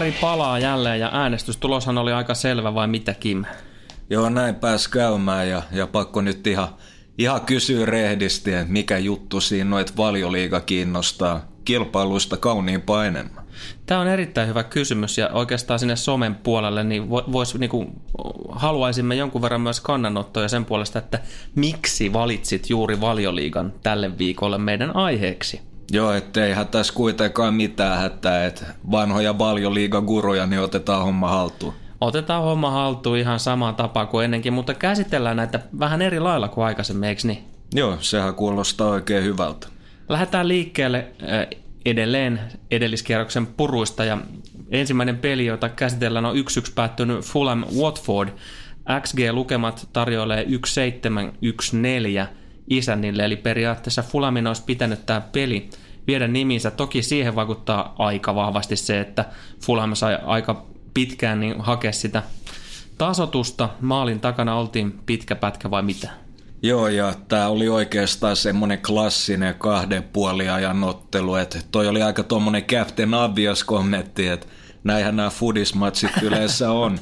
Lokkapari palaa jälleen ja äänestystuloshan oli aika selvä vai mitä Kim? Joo, näin pääs käymään ja, ja pakko nyt ihan, ihan kysyä rehdisti, että mikä juttu siinä noit valioliiga kiinnostaa kilpailuista kauniin enemmän. Tämä on erittäin hyvä kysymys ja oikeastaan sinne somen puolelle niin vois, niin kuin, haluaisimme jonkun verran myös kannanottoja sen puolesta, että miksi valitsit juuri valioliigan tälle viikolle meidän aiheeksi? Joo, etteihän tässä kuitenkaan mitään hätää, että vanhoja valioliigaguruja niin otetaan homma haltuun. Otetaan homma haltuun ihan samaan tapaan kuin ennenkin, mutta käsitellään näitä vähän eri lailla kuin aikaisemmin, eikö niin? Joo, sehän kuulostaa oikein hyvältä. Lähdetään liikkeelle edelleen edelliskierroksen puruista ja ensimmäinen peli, jota käsitellään on 1-1 päättynyt Fulham Watford. XG-lukemat tarjoilee 1-7-1-4 isännille, eli periaatteessa Fulamin olisi pitänyt tämä peli viedä niminsä. Toki siihen vaikuttaa aika vahvasti se, että Fulham sai aika pitkään niin hakea sitä tasotusta. Maalin takana oltiin pitkä pätkä vai mitä? Joo, ja tämä oli oikeastaan semmoinen klassinen kahden puoliajan ottelu, että toi oli aika tuommoinen Captain Obvious kommentti, että näinhän nämä foodismatsit yleensä on.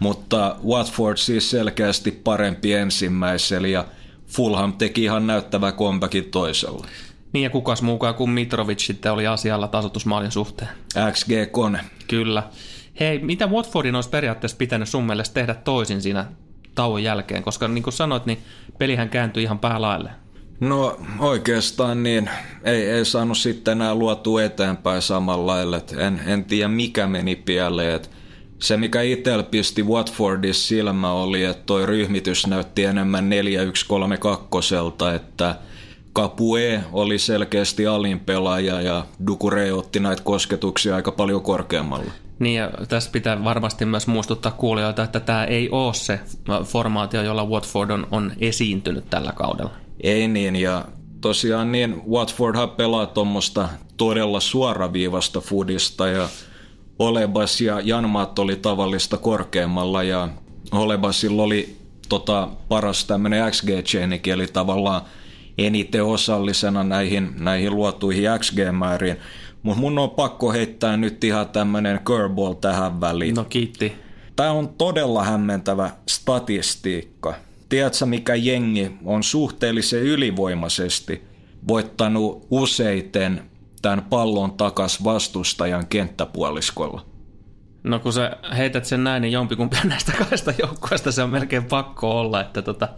Mutta Watford siis selkeästi parempi ensimmäisellä ja Fulham teki ihan näyttävä kombakin toisella. Niin ja kukas muukaan kuin Mitrovic sitten oli asialla tasotusmaalin suhteen. XG-kone. Kyllä. Hei, mitä Watfordin olisi periaatteessa pitänyt sun mielestä tehdä toisin siinä tauon jälkeen? Koska niin kuin sanoit, niin pelihän kääntyi ihan päälaille. No oikeastaan niin, ei, ei saanut sitten enää luotu eteenpäin samalla lailla. En, en tiedä mikä meni pieleen. Se mikä itsellä pisti Watfordissa silmä oli, että toi ryhmitys näytti enemmän 4-1-3-2, että Kapue oli selkeästi alin pelaaja ja Dukure otti näitä kosketuksia aika paljon korkeammalla. Niin ja tässä pitää varmasti myös muistuttaa kuulijoita, että tämä ei ole se formaatio, jolla Watford on, on esiintynyt tällä kaudella. Ei niin ja tosiaan niin Watfordhan pelaa tuommoista todella suoraviivasta foodista ja Olebas ja Janmaat oli tavallista korkeammalla ja Olebasilla oli tota, paras tämmöinen xg eli tavallaan eniten osallisena näihin, näihin luotuihin XG-määriin. Mutta mun on pakko heittää nyt ihan tämmöinen curveball tähän väliin. No kiitti. Tämä on todella hämmentävä statistiikka. Tiedätkö, mikä jengi on suhteellisen ylivoimaisesti voittanut useiten tämän pallon takas vastustajan kenttäpuoliskolla? No kun sä heität sen näin, niin jompikumpi näistä kahdesta joukkueesta se on melkein pakko olla. Että tota,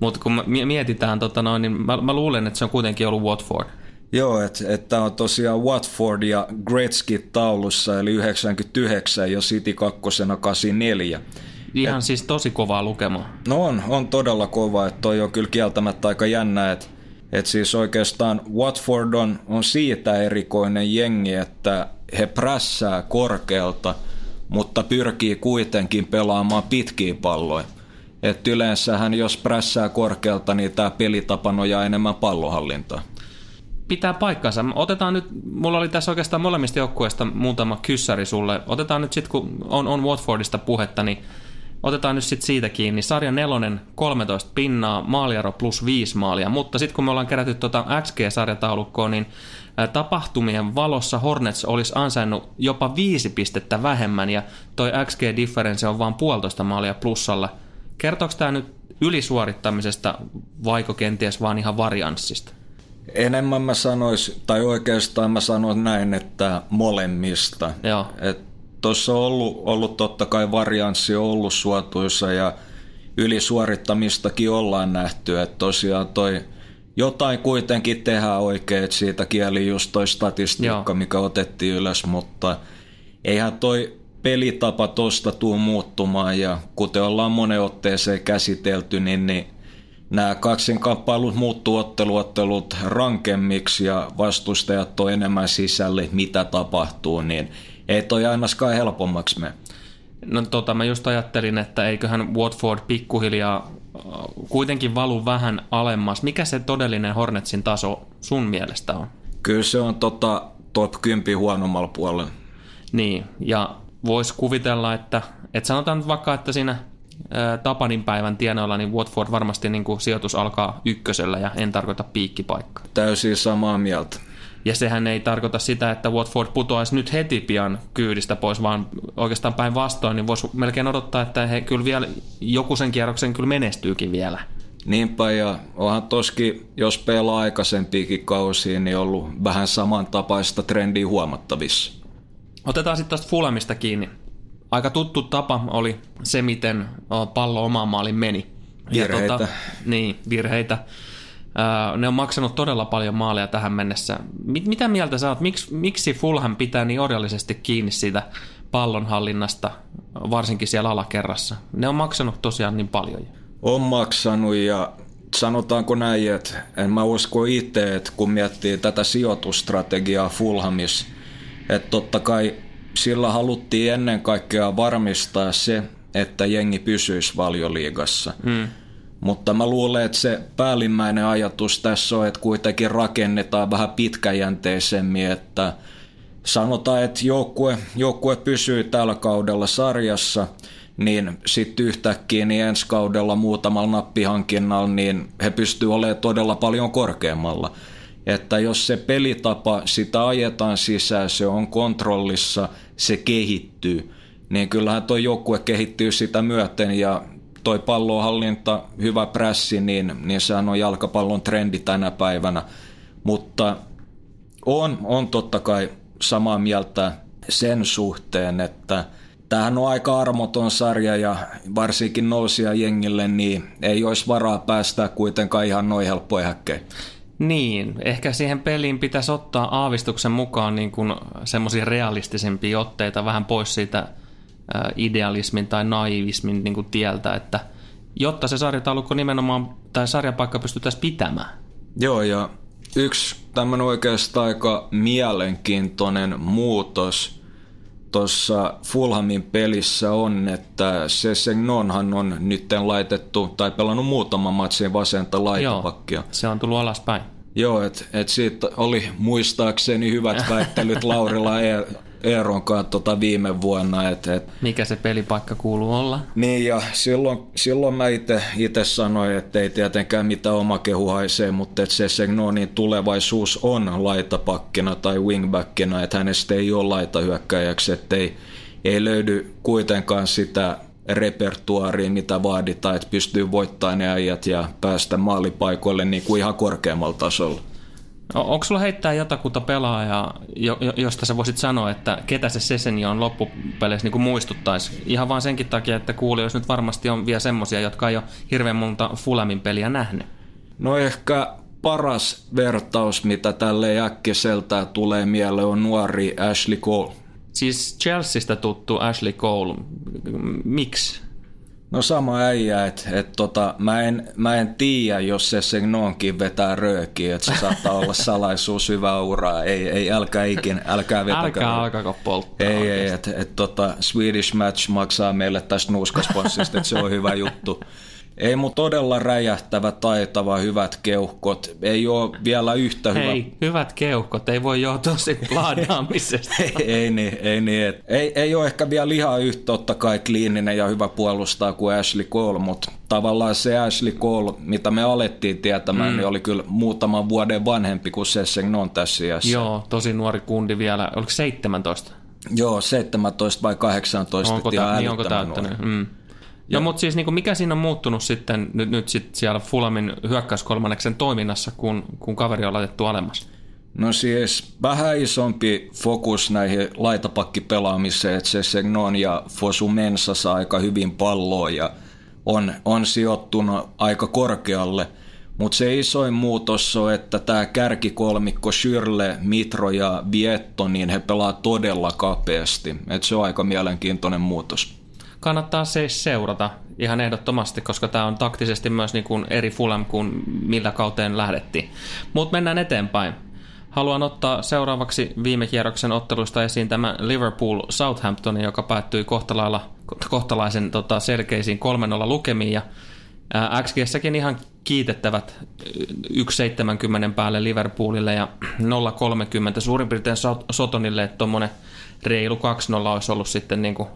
mutta kun mietitään, tota noin, niin mä, mä luulen, että se on kuitenkin ollut Watford. Joo, että et on tosiaan Watford ja Gretzky taulussa, eli 99 ja City 2 84. Ihan et, siis tosi kovaa lukemaa. No on, on todella kova, että toi on kyllä kieltämättä aika jännä, että et siis oikeastaan Watford on, on siitä erikoinen jengi, että he prässää korkealta, mutta pyrkii kuitenkin pelaamaan pitkiä palloja. Et yleensähän jos prässää korkealta, niin tämä pelitapa nojaa enemmän pallohallintaa pitää paikkansa. Otetaan nyt, mulla oli tässä oikeastaan molemmista joukkueista muutama kyssäri sulle. Otetaan nyt sitten, kun on, on Watfordista puhetta, niin otetaan nyt sitten siitä kiinni. Sarja nelonen 13 pinnaa, maaliaro plus 5 maalia, mutta sitten kun me ollaan kerätty tuota XG-sarjataulukkoa, niin tapahtumien valossa Hornets olisi ansainnut jopa viisi pistettä vähemmän ja toi XG-differenssi on vain puolitoista maalia plussalla. Kertooko tämä nyt ylisuorittamisesta vaiko kenties vaan ihan varianssista? Enemmän mä sanois, tai oikeastaan mä sanon näin, että molemmista. Joo. Tuossa on ollut, ollut totta kai varianssi on ollut suotuissa ja ylisuorittamistakin ollaan nähty, että tosiaan toi jotain kuitenkin tehdään oikein, että siitä kieli just toi statistiikka, Joo. mikä otettiin ylös, mutta eihän toi pelitapa tosta tuu muuttumaan ja kuten ollaan monen otteeseen käsitelty, niin, niin nämä kaksinkamppailut muuttuu otteluottelut rankemmiksi ja vastustajat on enemmän sisälle, mitä tapahtuu, niin ei toi ainakaan helpommaksi me. No tota, mä just ajattelin, että eiköhän Watford pikkuhiljaa kuitenkin valu vähän alemmas. Mikä se todellinen Hornetsin taso sun mielestä on? Kyllä se on tota, top 10 huonommalla puolella. Niin, ja voisi kuvitella, että, että sanotaan nyt vaikka, että siinä Tapanin päivän tienoilla, niin Watford varmasti niin kuin sijoitus alkaa ykkösellä ja en tarkoita piikkipaikkaa. Täysin samaa mieltä. Ja sehän ei tarkoita sitä, että Watford putoaisi nyt heti pian kyydistä pois, vaan oikeastaan päinvastoin, niin voisi melkein odottaa, että he kyllä vielä joku sen kierroksen kyllä menestyykin vielä. Niinpä, ja onhan toskin, jos pelaa aikaisempiakin kausiin, niin ollut vähän samantapaista trendiä huomattavissa. Otetaan sitten tuosta Fulamista kiinni. Aika tuttu tapa oli se, miten pallo omaan maalin meni. Virheitä. Ja tota, niin, virheitä. Ne on maksanut todella paljon maaleja tähän mennessä. Mitä mieltä sä oot, miksi, miksi Fulham pitää niin orjallisesti kiinni siitä pallonhallinnasta, varsinkin siellä alakerrassa? Ne on maksanut tosiaan niin paljon. On maksanut ja sanotaanko näin, että en mä usko itse, että kun miettii tätä sijoitustrategiaa Fulhamissa, että totta kai sillä haluttiin ennen kaikkea varmistaa se, että jengi pysyisi valioliigassa. Hmm. Mutta mä luulen, että se päällimmäinen ajatus tässä on, että kuitenkin rakennetaan vähän pitkäjänteisemmin, että sanotaan, että joukkue, joukkue pysyy tällä kaudella sarjassa, niin sitten yhtäkkiä niin ensi kaudella muutamalla nappihankinnalla, niin he pystyvät olemaan todella paljon korkeammalla. Että jos se pelitapa, sitä ajetaan sisään, se on kontrollissa, se kehittyy, niin kyllähän tuo joukkue kehittyy sitä myöten ja toi pallonhallinta, hyvä prässi, niin, niin sehän on jalkapallon trendi tänä päivänä. Mutta on, on totta kai samaa mieltä sen suhteen, että tämähän on aika armoton sarja ja varsinkin nousia jengille, niin ei olisi varaa päästä kuitenkaan ihan noin helppoja häkkejä. Niin, ehkä siihen peliin pitäisi ottaa aavistuksen mukaan niin semmoisia realistisempia otteita vähän pois siitä idealismin tai naivismin niin kuin tieltä, että jotta se sarjataulukko nimenomaan tai sarjapaikka pystyttäisiin pitämään. Joo, ja yksi tämmöinen oikeastaan aika mielenkiintoinen muutos tuossa Fulhamin pelissä on, että se Segnonhan on nyt laitettu tai pelannut muutaman matsin vasenta laitapakkia. Joo, se on tullut alaspäin. Joo, että et siitä oli muistaakseni hyvät väittelyt Laurilla e- Eeron kanssa tota viime vuonna. Et, et, Mikä se pelipaikka kuuluu olla? Niin ja silloin, silloin mä itse sanoin, että ei tietenkään mitään oma kehu haisee, mutta että se Segnonin tulevaisuus on laitapakkina tai wingbackina, että hänestä ei ole laitahyökkäjäksi, että ei, ei löydy kuitenkaan sitä repertuaariin, mitä vaaditaan, että pystyy voittamaan ne äijät ja päästä maalipaikoille niin kuin ihan korkeammalla tasolla. Onko sulla heittää jotakuta pelaajaa, josta sä voisit sanoa, että ketä se Seseni on loppupeleissä niin muistuttaisi? Ihan vain senkin takia, että kuulijoissa nyt varmasti on vielä semmosia, jotka ei ole hirveän monta Fulamin peliä nähnyt. No ehkä paras vertaus, mitä tälle äkkiseltä tulee mieleen, on nuori Ashley Cole. Siis Chelseastä tuttu Ashley Cole. Miksi? No sama äijä, että et tota, mä, en, mä en tiedä, jos se sen noonkin vetää röökiä, että se saattaa olla salaisuus hyvä uraa. Ei, ei älkää ikin, älkää vetäkö. Älkää alkako polttaa. Ei, ei, että et, tota, Swedish Match maksaa meille tästä nuuskasponssista, että se on hyvä juttu. Ei mun todella räjähtävä, taitava, hyvät keuhkot. Ei ole vielä yhtä Hei, hyvä... Hei, hyvät keuhkot, ei voi johtua siitä laadaamisesta. ei, ei niin, ei niin. Et, ei, ei ole ehkä vielä ihan yhtä totta kai kliininen ja hyvä puolustaa kuin Ashley Cole, mutta tavallaan se Ashley Cole, mitä me alettiin tietämään, mm. niin oli kyllä muutaman vuoden vanhempi kuin on tässä iässä. Joo, tosi nuori kundi vielä. Oliko 17? Joo, 17 vai 18. Onko, ta- niin onko täyttänyt? Mm. Joo, mutta siis niin mikä siinä on muuttunut sitten nyt, nyt sit siellä Fulamin hyökkäyskolmanneksen toiminnassa, kun, kun kaveri on laitettu alemmas? No siis vähän isompi fokus näihin laitapakkipelaamiseen, että se Segnon ja Fosu Mensa saa aika hyvin palloa ja on, on sijoittunut aika korkealle. Mutta se isoin muutos on, että tämä kärkikolmikko Shirle, Mitro ja Vietto, niin he pelaa todella kapeasti. Et se on aika mielenkiintoinen muutos kannattaa siis seurata ihan ehdottomasti, koska tämä on taktisesti myös niin kuin eri Fulham kuin millä kauteen lähdettiin. Mutta mennään eteenpäin. Haluan ottaa seuraavaksi viime kierroksen ottelusta esiin tämä Liverpool Southampton, joka päättyi kohtalailla, kohtalaisen tota, selkeisiin 3-0 lukemiin. Ja XGssäkin ihan kiitettävät 1,70 päälle Liverpoolille ja 0,30 suurin piirtein Sotonille, että tuommoinen reilu 2-0 olisi ollut sitten niin kuin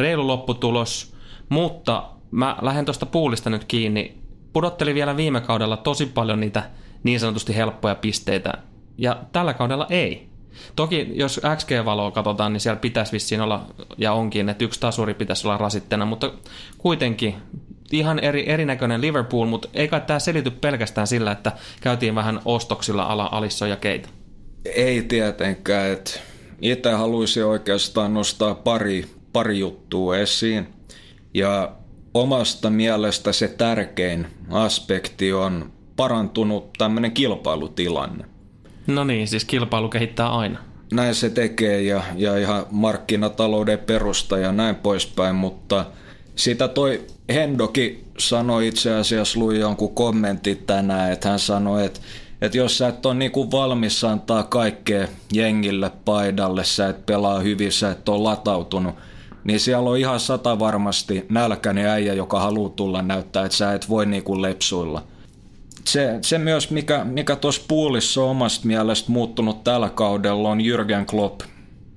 reilu lopputulos, mutta mä lähden tuosta puulista nyt kiinni. Pudotteli vielä viime kaudella tosi paljon niitä niin sanotusti helppoja pisteitä ja tällä kaudella ei. Toki jos XG-valoa katsotaan, niin siellä pitäisi vissiin olla, ja onkin, että yksi tasuri pitäisi olla rasitteena, mutta kuitenkin ihan eri, erinäköinen Liverpool, mutta ei kai tämä selity pelkästään sillä, että käytiin vähän ostoksilla ala Alissa ja Keitä. Ei tietenkään, että itse haluaisin oikeastaan nostaa pari, pari juttua esiin. Ja omasta mielestä se tärkein aspekti on parantunut tämmöinen kilpailutilanne. No niin, siis kilpailu kehittää aina. Näin se tekee ja, ja ihan markkinatalouden perusta ja näin poispäin, mutta sitä toi Hendoki sanoi itse asiassa, luin jonkun kommentin tänään, että hän sanoi, että, että jos sä et ole niinku valmis antaa kaikkea jengille paidalle, sä et pelaa hyvin, sä et ole latautunut, niin siellä on ihan sata varmasti nälkäinen äijä, joka haluaa tulla näyttää, että sä et voi niinku lepsuilla. Se, se myös, mikä, mikä tuossa puulissa on omasta mielestä muuttunut tällä kaudella, on Jürgen Klopp.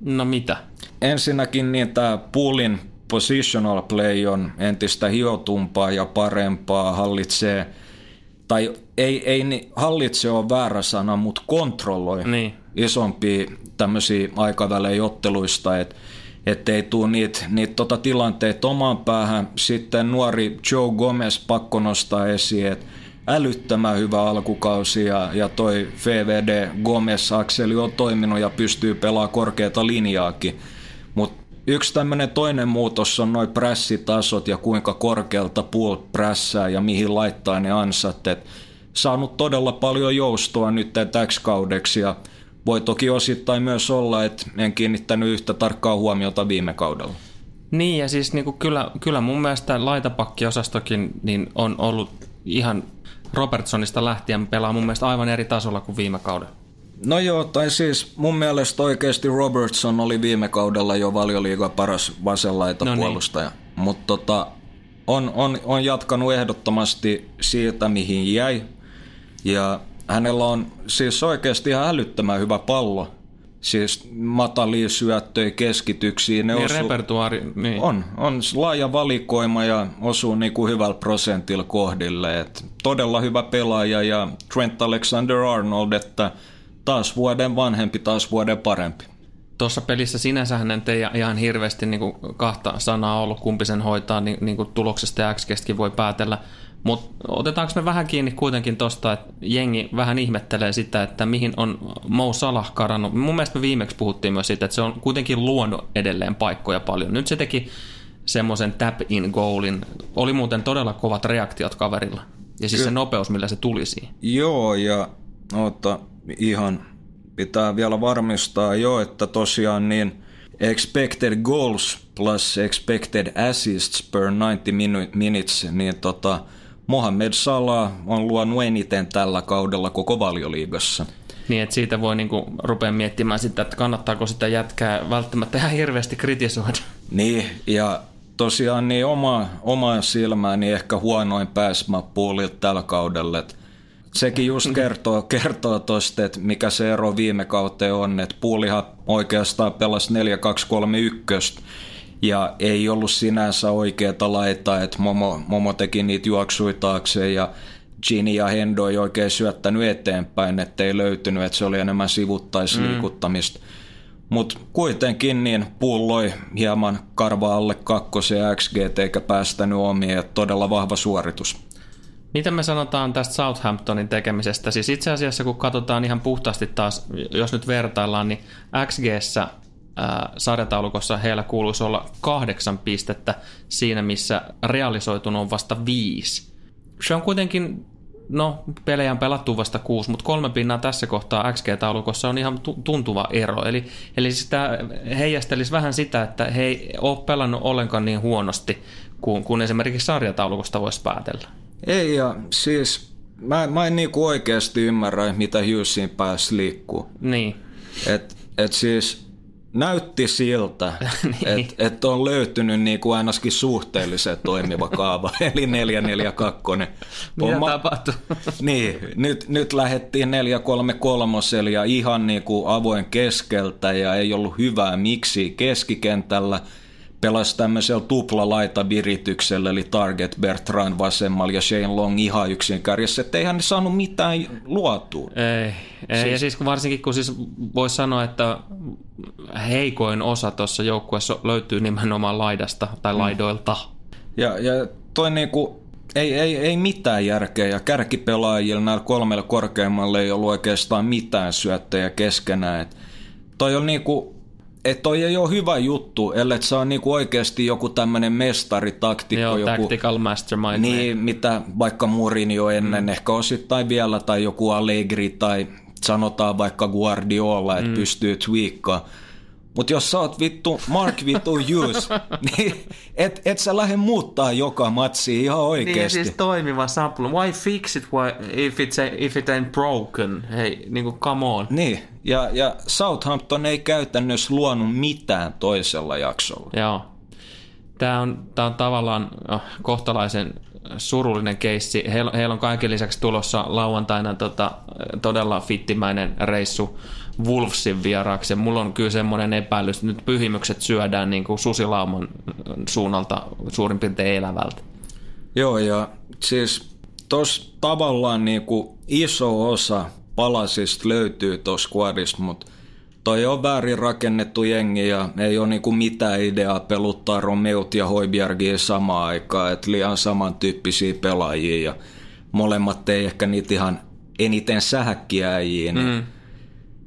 No mitä? Ensinnäkin niin tämä puulin positional play on entistä hiotumpaa ja parempaa, hallitsee, tai ei, ei niin, hallitse on väärä sana, mutta kontrolloi niin. isompia tämmöisiä aikavälejä otteluista, että ettei tule niitä niit tota tilanteita omaan päähän. Sitten nuori Joe Gomez pakko nostaa esiin, että älyttömän hyvä alkukausi ja, ja toi VVD Gomez-akseli on toiminut ja pystyy pelaamaan korkeata linjaakin. Mutta yksi tämmöinen toinen muutos on noin prässitasot ja kuinka korkealta pool prässää ja mihin laittaa ne ansat. Et saanut todella paljon joustoa nyt täksi kaudeksi ja voi toki osittain myös olla, että en kiinnittänyt yhtä tarkkaa huomiota viime kaudella. Niin ja siis niinku kyllä, kyllä mun mielestä laitapakkiosastokin niin on ollut ihan Robertsonista lähtien pelaa mun mielestä aivan eri tasolla kuin viime kaudella. No joo, tai siis mun mielestä oikeasti Robertson oli viime kaudella jo valioliiga paras vasenlaita no niin. puolustaja. Mutta tota, on, on, on jatkanut ehdottomasti siitä, mihin jäi. Ja hänellä on siis oikeasti ihan älyttömän hyvä pallo. Siis matalia syöttöjä, keskityksiä. Ne niin, osu... repertuaari. Niin. On, on laaja valikoima ja osuu niin kuin hyvällä prosentilla kohdille. Et todella hyvä pelaaja ja Trent Alexander-Arnold, että taas vuoden vanhempi, taas vuoden parempi. Tuossa pelissä sinänsä hän ei ihan hirveästi niin kuin kahta sanaa ollut, kumpi sen hoitaa, niin, niin kuin tuloksesta ja x voi päätellä. Mutta otetaanko me vähän kiinni kuitenkin tuosta, että jengi vähän ihmettelee sitä, että mihin on Mo Salah karannut. Mun mielestä me viimeksi puhuttiin myös siitä, että se on kuitenkin luonut edelleen paikkoja paljon. Nyt se teki semmoisen tap-in goalin. Oli muuten todella kovat reaktiot kaverilla. Ja siis Ky- se nopeus, millä se tuli siihen. Joo, ja ota, ihan pitää vielä varmistaa jo, että tosiaan niin expected goals plus expected assists per 90 minutes, niin tota, Mohamed Salah on luonut eniten tällä kaudella koko valioliigassa. Niin, että siitä voi niinku rupea miettimään sitä, että kannattaako sitä jätkää välttämättä ihan hirveästi kritisoida. Niin, ja tosiaan niin oma, oma silmääni ehkä huonoin pääsmäpuolilta tällä kaudella, että sekin just kertoo, kertoo tosta, että mikä se ero viime kauteen on, että Puulihan oikeastaan pelasi 4-2-3-1 ja ei ollut sinänsä oikeata laitaa, että Momo, Momo teki niitä juoksuja taakse ja Gini ja Hendo ei oikein syöttänyt eteenpäin, ettei löytynyt, että se oli enemmän sivuttaisliikuttamista. Mm. Mutta kuitenkin niin pulloi hieman karva alle kakkosen XG eikä päästänyt omia, todella vahva suoritus. Mitä me sanotaan tästä Southamptonin tekemisestä? Siis itse asiassa kun katsotaan ihan puhtaasti taas, jos nyt vertaillaan, niin XGssä sarjataulukossa heillä kuuluisi olla kahdeksan pistettä siinä, missä realisoitunut on vasta viisi. Se on kuitenkin, no pelejä on pelattu vasta kuusi, mutta kolme pinnaa tässä kohtaa XG-taulukossa on ihan tuntuva ero. Eli, eli sitä heijastelisi vähän sitä, että he ei ole pelannut ollenkaan niin huonosti kuin, kuin esimerkiksi sarjataulukosta voisi päätellä. Ei, ja siis mä, mä en niinku oikeasti ymmärrä, mitä Hughesin päässä liikkuu. Niin. Et, et siis näytti siltä, niin. että et on löytynyt niinku ainakin suhteellisen toimiva kaava, eli 442. Mitä ma- tapahtui? niin, nyt, nyt lähdettiin 433 ja ihan niinku avoin keskeltä ja ei ollut hyvää miksi keskikentällä – pelasi tämmöisellä tuplalaita virityksellä, eli Target Bertrand vasemmalla ja Shane Long ihan yksin kärjessä, että eihän ne saanut mitään luotua. Ei, ei siis... ja siis varsinkin kun siis voisi sanoa, että heikoin osa tuossa joukkueessa löytyy nimenomaan laidasta tai mm. laidoilta. Ja, ja toi niinku, ei, ei, ei mitään järkeä ja kärkipelaajilla näillä kolmella korkeammalle ei ollut oikeastaan mitään syöttejä keskenään. Et toi on niinku, että toi ei ole hyvä juttu, ellei se on niinku oikeasti joku tämmöinen mestaritaktikko. Joo, joku, tactical mastermind. Niin, mitä vaikka Murini ennen, mm. ehkä osittain vielä, tai joku Allegri, tai sanotaan vaikka Guardiola, että mm. pystyy tweakkaamaan. Mutta jos sä oot vittu Mark vittu Hughes, niin et, et sä lähde muuttaa joka matsi ihan oikeesti. Niin siis toimiva sample. Why fix it why, if, it's a, if it ain't broken? Hei, niinku come on. Niin, ja, ja Southampton ei käytännössä luonut mitään toisella jaksolla. Joo. Tämä on, tää on tavallaan oh, kohtalaisen surullinen keissi. Heillä, heillä on kaiken lisäksi tulossa lauantaina tota, todella fittimäinen reissu Wolvesin vieraaksi. Ja mulla on kyllä semmoinen epäilys, että nyt pyhimykset syödään niin kuin susilauman suunnalta suurin piirtein elävältä. Joo, ja siis tuossa tavallaan niin kuin iso osa palasista löytyy tuossa squadista, mutta toi on väärin rakennettu jengi ja ei ole niinku mitään ideaa peluttaa Romeut ja Hoibjergia samaan aikaan, että liian samantyyppisiä pelaajia ja molemmat ei ehkä niitä ihan eniten sähäkkiä äijiä, niin mm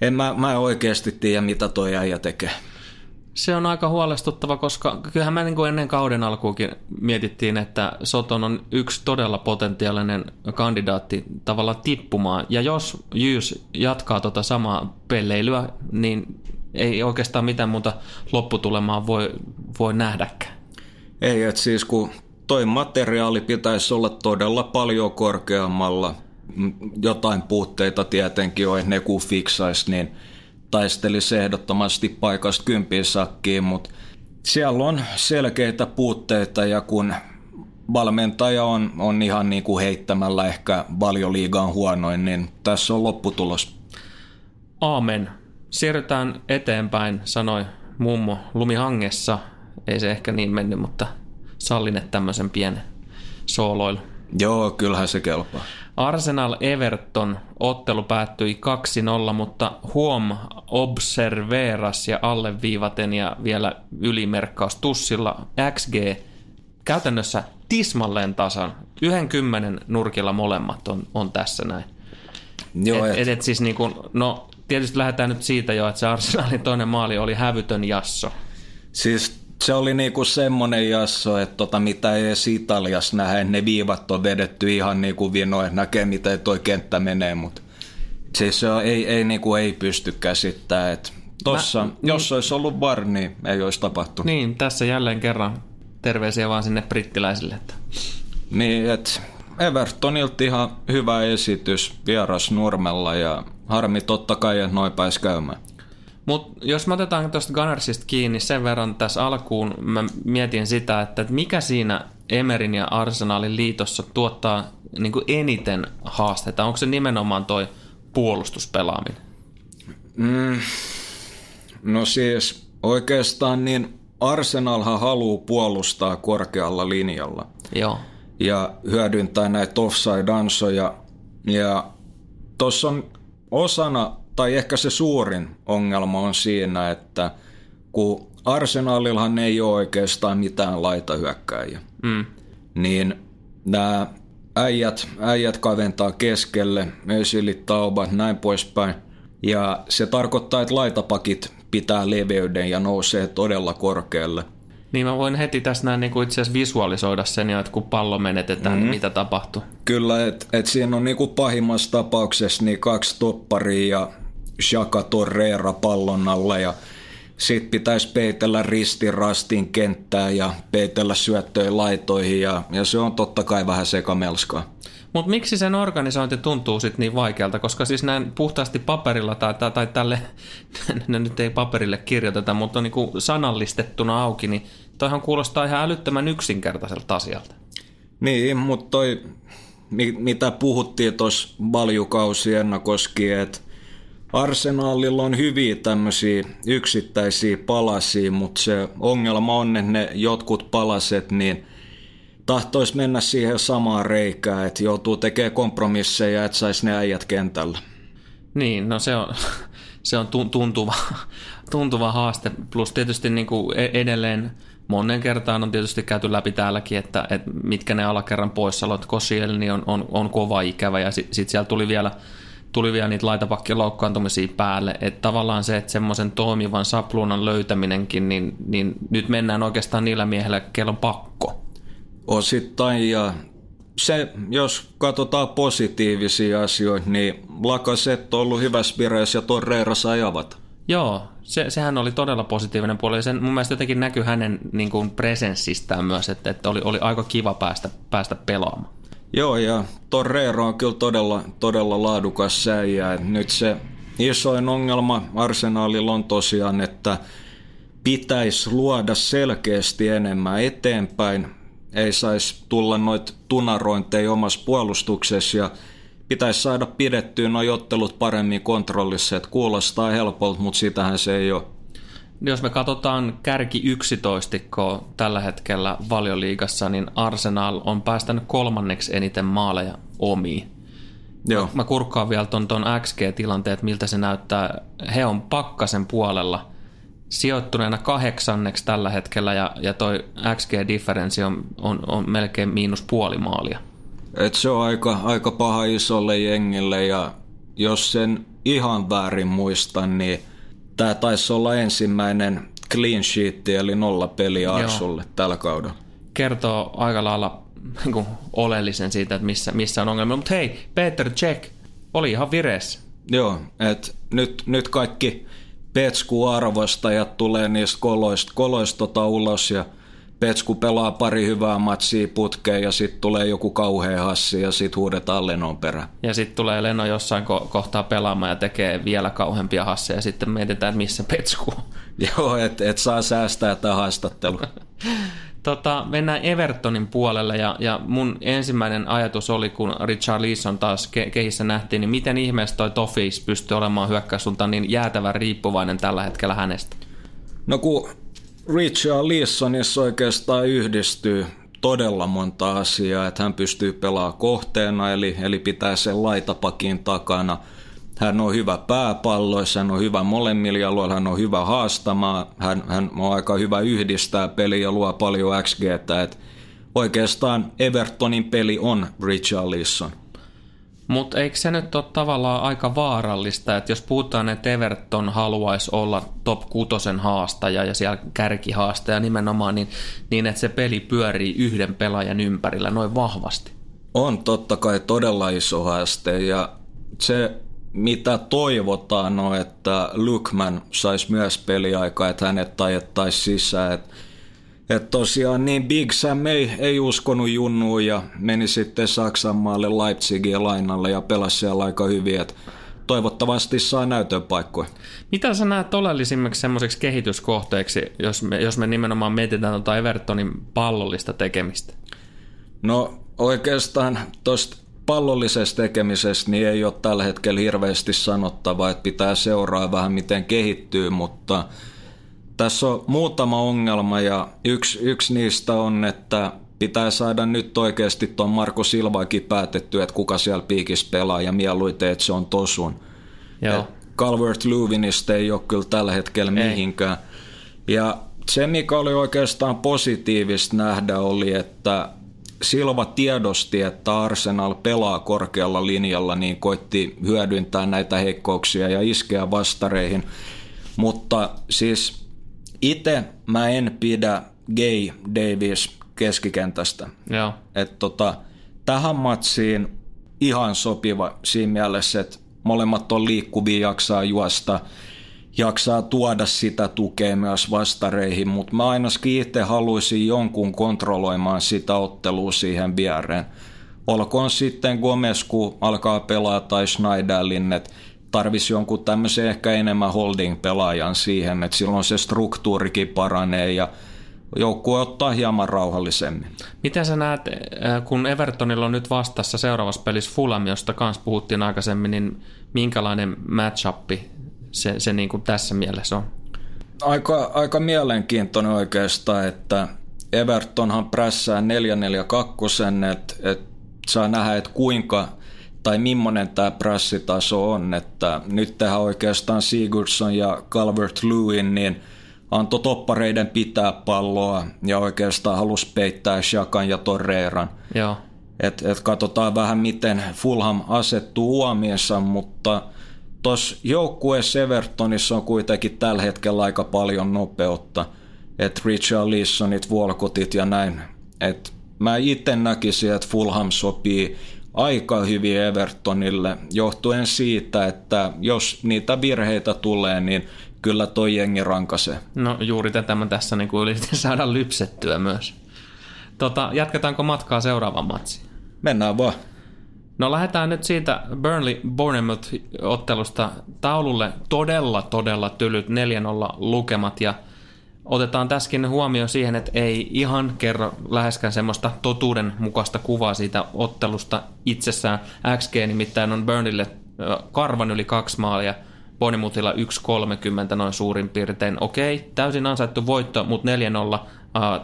en mä, mä oikeasti tiedä, mitä toi äijä tekee. Se on aika huolestuttava, koska kyllähän me niin kuin ennen kauden alkuukin mietittiin, että Soton on yksi todella potentiaalinen kandidaatti tavallaan tippumaan. Ja jos Jyys jatkaa tota samaa pelleilyä, niin ei oikeastaan mitään muuta lopputulemaa voi, voi nähdäkään. Ei, että siis kun toi materiaali pitäisi olla todella paljon korkeammalla – jotain puutteita tietenkin on, ne kun fiksaisi, niin taistelisi ehdottomasti paikasta kympin sakkiin, mutta siellä on selkeitä puutteita ja kun valmentaja on, on ihan niin kuin heittämällä ehkä valioliigaan huonoin, niin tässä on lopputulos. Aamen. Siirrytään eteenpäin, sanoi mummo lumihangessa. Ei se ehkä niin mennyt, mutta sallin tämmöisen pienen sooloilu. Joo, kyllähän se kelpaa. Arsenal Everton ottelu päättyi 2-0, mutta huom observeras ja alleviivaten ja vielä ylimerkkaus tussilla XG käytännössä tismalleen tasan. Yhden kymmenen nurkilla molemmat on, on tässä näin. Joo, et, et, et siis niin kuin, no tietysti lähdetään nyt siitä jo, että se Arsenalin toinen maali oli hävytön jasso. Siis se oli niinku semmoinen jasso, että tota, mitä ei edes Italiassa nähdä, ne viivat on vedetty ihan niinku että näkee miten toi kenttä menee, mutta siis se on, ei, ei, niinku, ei pysty käsittämään, että tossa, Mä, jos niin, olisi ollut var, niin ei olisi tapahtunut. Niin, tässä jälleen kerran terveisiä vaan sinne brittiläisille. Että. Niin, että Evertonilta ihan hyvä esitys vieras Nurmella ja harmi totta kai, että noin pääsi käymään. Mutta jos me otetaan tuosta Gunnersista kiinni sen verran tässä alkuun, mä mietin sitä, että mikä siinä Emerin ja Arsenalin liitossa tuottaa niin kuin eniten haasteita. Onko se nimenomaan toi puolustuspelaaminen? Mm, no siis oikeastaan niin Arsenalhan haluaa puolustaa korkealla linjalla. Joo. Ja hyödyntää näitä offside-ansoja. Ja tuossa on osana tai ehkä se suurin ongelma on siinä, että kun Arsenalillahan ei ole oikeastaan mitään laitahyökkäjiä, mm. niin nämä äijät, äijät kaventaa keskelle, esilit, taubat, näin poispäin. Ja se tarkoittaa, että laitapakit pitää leveyden ja nousee todella korkealle. Niin mä voin heti tässä näin niin itse asiassa visualisoida sen jo, että kun pallo menetetään, mm-hmm. niin mitä tapahtuu. Kyllä, että et siinä on niin kuin pahimmassa tapauksessa niin kaksi topparia ja Shaka Torreira pallon alla ja sitten pitäisi peitellä ristin rastin kenttää ja peitellä syöttöjä laitoihin ja, ja se on totta kai vähän sekamelskaa. Mutta miksi sen organisointi tuntuu sitten niin vaikealta? Koska siis näin puhtaasti paperilla tai, tai, tai tälle, ne nyt ei paperille kirjoiteta, mutta on niin sanallistettuna auki, niin toihan kuulostaa ihan älyttömän yksinkertaiselta asialta. Niin, mutta toi, mitä puhuttiin tuossa valjukausi koskien, että Arsenalilla on hyviä tämmöisiä yksittäisiä palasia, mutta se ongelma on, että ne jotkut palaset, niin tahtoisi mennä siihen samaan reikään, että joutuu tekemään kompromisseja, että saisi ne äijät kentällä. Niin, no se on, se on tuntuva, tuntuva haaste. Plus tietysti niin kuin e- edelleen monen kertaan on tietysti käyty läpi täälläkin, että, että mitkä ne alakerran poissaolot. Kosielni on, on, on kova ikävä ja sitten sit siellä tuli vielä, tuli vielä niitä laitapakkien loukkaantumisia päälle. Että tavallaan se, että semmoisen toimivan sapluunan löytäminenkin, niin, niin nyt mennään oikeastaan niillä miehillä, kello on pakko. Osittain ja se, jos katsotaan positiivisia asioita, niin Lakaset on ollut hyvässä vireessä ja Torreira sai avata. Joo, se, sehän oli todella positiivinen puoli. Ja sen mun mielestä jotenkin näkyy hänen niin kuin presenssistään myös, että, että oli, oli aika kiva päästä, päästä pelaamaan. Joo, ja Torreira on kyllä todella, todella laadukas säijä. Nyt se isoin ongelma Arsenalilla on tosiaan, että pitäisi luoda selkeästi enemmän eteenpäin. Ei saisi tulla noita tunarointeja omassa puolustuksessa ja pitäisi saada pidettyä nuo ottelut paremmin kontrollissa. Että kuulostaa helpolta, mutta sitähän se ei ole. Jos me katsotaan kärki 11 tällä hetkellä valioliigassa, niin Arsenal on päästänyt kolmanneksi eniten maaleja omiin. Joo. Mä kurkkaan vielä ton, ton XG-tilanteet, miltä se näyttää. He on pakkasen puolella sijoittuneena kahdeksanneksi tällä hetkellä ja, ja toi XG-differenssi on, on, on melkein miinus puoli maalia. Et se on aika, aika paha isolle jengille ja jos sen ihan väärin muistan, niin tämä taisi olla ensimmäinen clean sheet eli nolla peli Arsulle tällä kaudella. Kertoo aika lailla niin oleellisen siitä, että missä, missä on ongelma. Mutta hei, Peter Check oli ihan vireessä. Joo, että nyt, nyt kaikki petsku-arvostajat tulee niistä koloista, koloista tota ulos ja – Petsku pelaa pari hyvää matsia putkeen ja sitten tulee joku kauhea hassi ja sitten huudetaan Lenon perä. Ja sitten tulee Leno jossain ko- kohtaa pelaamaan ja tekee vielä kauheampia hasseja ja sitten mietitään, että missä Petsku Joo, että et saa säästää tämä haastattelu. tota, mennään Evertonin puolelle ja, ja mun ensimmäinen ajatus oli, kun Richard Leeson taas ke- kehissä nähtiin, niin miten ihmeessä toi Toffees pystyy olemaan hyökkäysulta niin jäätävän riippuvainen tällä hetkellä hänestä? No kun Richard Leesonissa oikeastaan yhdistyy todella monta asiaa, että hän pystyy pelaamaan kohteena, eli, eli pitää sen laitapakin takana. Hän on hyvä pääpalloissa, hän on hyvä molemmilla jaloilla, hän on hyvä haastamaan, hän, hän on aika hyvä yhdistää peliä ja luo paljon XGtä. Että oikeastaan Evertonin peli on Richard Leeson. Mutta eikö se nyt ole tavallaan aika vaarallista, että jos puhutaan, että Everton haluaisi olla top kutosen haastaja ja siellä kärkihaastaja nimenomaan, niin, niin että se peli pyörii yhden pelaajan ympärillä noin vahvasti? On totta kai todella iso haaste ja se mitä toivotaan on, että Lukman saisi myös peliaikaa, että hänet tajettaisiin sisään. Että että tosiaan niin Big Sam ei, ei uskonut junnuun ja meni sitten Saksan maalle Leipzigin lainalle ja pelasi siellä aika hyvin, että toivottavasti saa näytöpaikkoja. Mitä sä näet oleellisimmaksi semmoiseksi kehityskohteeksi, jos me, jos me nimenomaan mietitään tuota Evertonin pallollista tekemistä? No oikeastaan tuosta pallollisesta tekemisestä niin ei ole tällä hetkellä hirveästi sanottavaa, että pitää seuraa vähän miten kehittyy, mutta – tässä on muutama ongelma ja yksi, yksi niistä on, että pitää saada nyt oikeasti tuon Marko Silvaakin päätetty, että kuka siellä piikissä pelaa ja mieluiten, että se on tosun. Calvert Lewinista ei ole kyllä tällä hetkellä ei. mihinkään. Ja se, mikä oli oikeastaan positiivista nähdä, oli, että Silva tiedosti, että Arsenal pelaa korkealla linjalla, niin koitti hyödyntää näitä heikkouksia ja iskeä vastareihin. Mutta siis itse mä en pidä Gay Davis keskikentästä. Joo. Et tota, tähän matsiin ihan sopiva siinä mielessä, että molemmat on liikkuvia, jaksaa juosta, jaksaa tuoda sitä tukea myös vastareihin, mutta mä ainakin itse haluaisin jonkun kontrolloimaan sitä ottelua siihen viereen. Olkoon sitten Gomez, kun alkaa pelaa, tai Schneiderlin, että tarvisi jonkun tämmöisen ehkä enemmän holding-pelaajan siihen, että silloin se struktuurikin paranee ja joukkue ottaa hieman rauhallisemmin. Miten sä näet, äh, kun Evertonilla on nyt vastassa seuraavassa pelissä Fulham, josta kanssa puhuttiin aikaisemmin, niin minkälainen matchappi se, se niin kuin tässä mielessä on? Aika, aika mielenkiintoinen oikeastaan, että Evertonhan prässää 442, että et saa nähdä, että kuinka tai millainen tämä prässitaso on, että nyt tähän oikeastaan Sigurdsson ja Calvert-Lewin niin antoi toppareiden pitää palloa ja oikeastaan halusi peittää Shakan ja Torreiran. Joo. Et, et katsotaan vähän, miten Fulham asettuu huomiensa, mutta tuossa joukkueessa Evertonissa on kuitenkin tällä hetkellä aika paljon nopeutta. Että Richard Lissonit, Volkotit ja näin. Et mä itse näkisin, että Fulham sopii aika hyvin Evertonille, johtuen siitä, että jos niitä virheitä tulee, niin kyllä toi jengi rankasee. No juuri tätä mä tässä niin yritin saada lypsettyä myös. Tota, jatketaanko matkaa seuraavaan matsiin? Mennään vaan. No lähdetään nyt siitä Burnley-Bournemouth-ottelusta taululle todella, todella tylyt 4-0 lukemat ja otetaan tässäkin huomioon siihen, että ei ihan kerro läheskään semmoista totuuden mukaista kuvaa siitä ottelusta itsessään. XG nimittäin on Burnleylle karvan yli kaksi maalia, Bournemouthilla 1.30 noin suurin piirtein. Okei, täysin ansaittu voitto, mutta 4-0